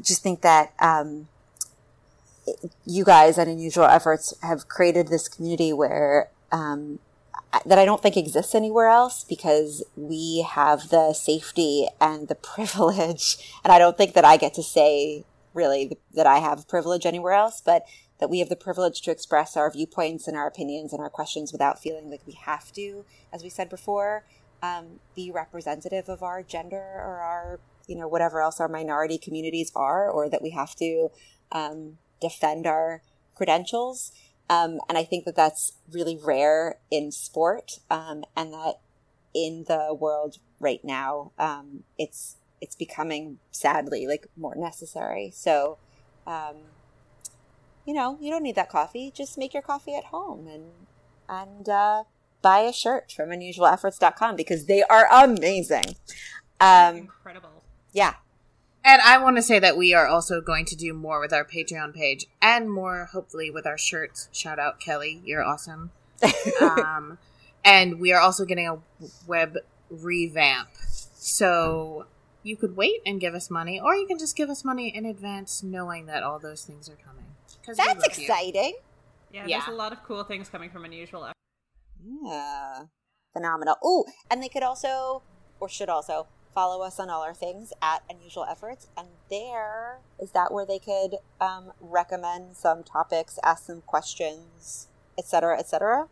Speaker 3: just think that um, you guys and Unusual Efforts have created this community where um, that I don't think exists anywhere else because we have the safety and the privilege. And I don't think that I get to say really that I have privilege anywhere else, but that we have the privilege to express our viewpoints and our opinions and our questions without feeling like we have to, as we said before, um, be representative of our gender or our, you know, whatever else our minority communities are, or that we have to um, defend our credentials. Um, and I think that that's really rare in sport, um, and that in the world right now, um, it's it's becoming sadly like more necessary. So, um, you know, you don't need that coffee. Just make your coffee at home and and uh, buy a shirt from unusualefforts.com because they are amazing. Um,
Speaker 1: Incredible.
Speaker 3: yeah,
Speaker 4: And I want to say that we are also going to do more with our Patreon page and more, hopefully, with our shirts. Shout out, Kelly. You're awesome. um, and we are also getting a web revamp. So you could wait and give us money, or you can just give us money in advance, knowing that all those things are coming. 'Cause we
Speaker 3: that's exciting.
Speaker 1: Yeah,
Speaker 4: Yeah.
Speaker 1: there's a lot of cool things coming from Unusual Efforts.
Speaker 3: Yeah. Phenomenal. Oh, and they could also, or should also, follow us on all our things at Unusual Efforts. And there, is that where they could um, recommend some topics, ask some questions, etc., etc.?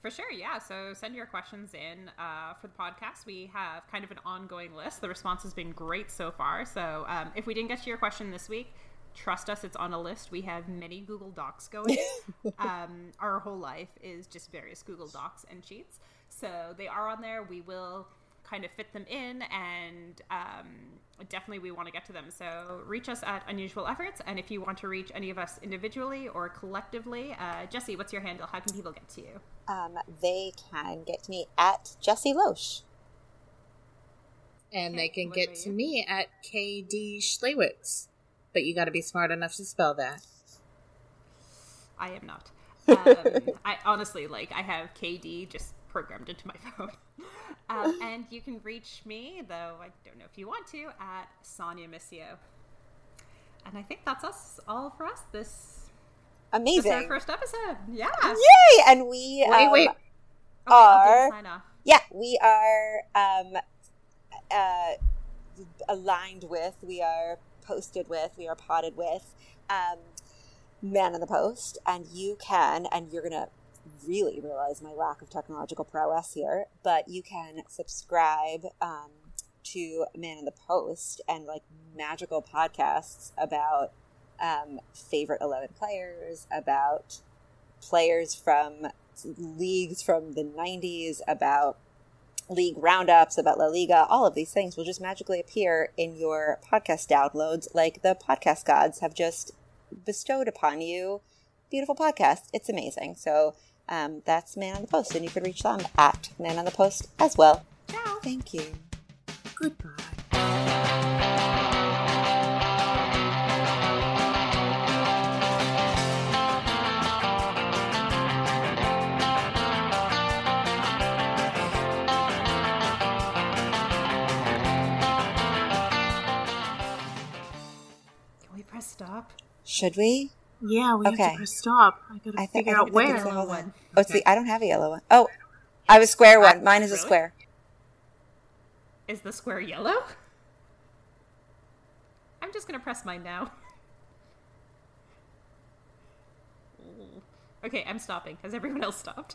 Speaker 1: For sure, yeah. So send your questions in uh, for the podcast. We have kind of an ongoing list. The response has been great so far. So um, if we didn't get to your question this week, trust us, it's on a list. We have many Google Docs going. um, our whole life is just various Google Docs and sheets. So they are on there. We will kind of fit them in and um, definitely we want to get to them so reach us at unusual efforts and if you want to reach any of us individually or collectively uh, jesse what's your handle how can people get to you
Speaker 3: Um, they can get to me at Jesse Loesch.
Speaker 4: And they can get to me at KD Schlewitz. But you got to be smart enough to spell that.
Speaker 1: I am not. Um, I honestly like I have KD just programmed into my phone. Um, and you can reach me, though I don't know if you want to, at Sonia Missio. And I think that's us all for us. This, this
Speaker 3: Amazing.
Speaker 1: is our first episode. Yeah.
Speaker 3: Yay! And we
Speaker 4: Wait,
Speaker 3: um,
Speaker 4: wait.
Speaker 1: Okay,
Speaker 3: are-
Speaker 1: sign off.
Speaker 3: yeah, we are um, uh, aligned with, we are posted with, we are potted with um, Man in the Post, and you can, and you're gonna really realize my lack of technological prowess here, but you can subscribe um, to Man in the Post and like magical podcasts about um, favorite 11 players, about players from leagues from the 90s, about league roundups, about La Liga, all of these things will just magically appear in your podcast downloads like the podcast gods have just bestowed upon you. Beautiful podcast. It's amazing. So um, that's Man on the Post, and you can reach them at Man on the Post as well.
Speaker 1: Ciao.
Speaker 3: Thank you.
Speaker 4: Goodbye. stop?
Speaker 3: Should we?
Speaker 2: Yeah, we have to press stop. I gotta
Speaker 3: I think
Speaker 2: figure
Speaker 3: I
Speaker 2: out
Speaker 3: think it's
Speaker 2: where.
Speaker 3: a- hold on.
Speaker 1: one.
Speaker 3: Oh, it's the I don't have a yellow one. Oh, I have a square one. Mine is a square.
Speaker 1: Is the square yellow? I'm just gonna press mine now. Okay, I'm stopping. Has everyone else stopped?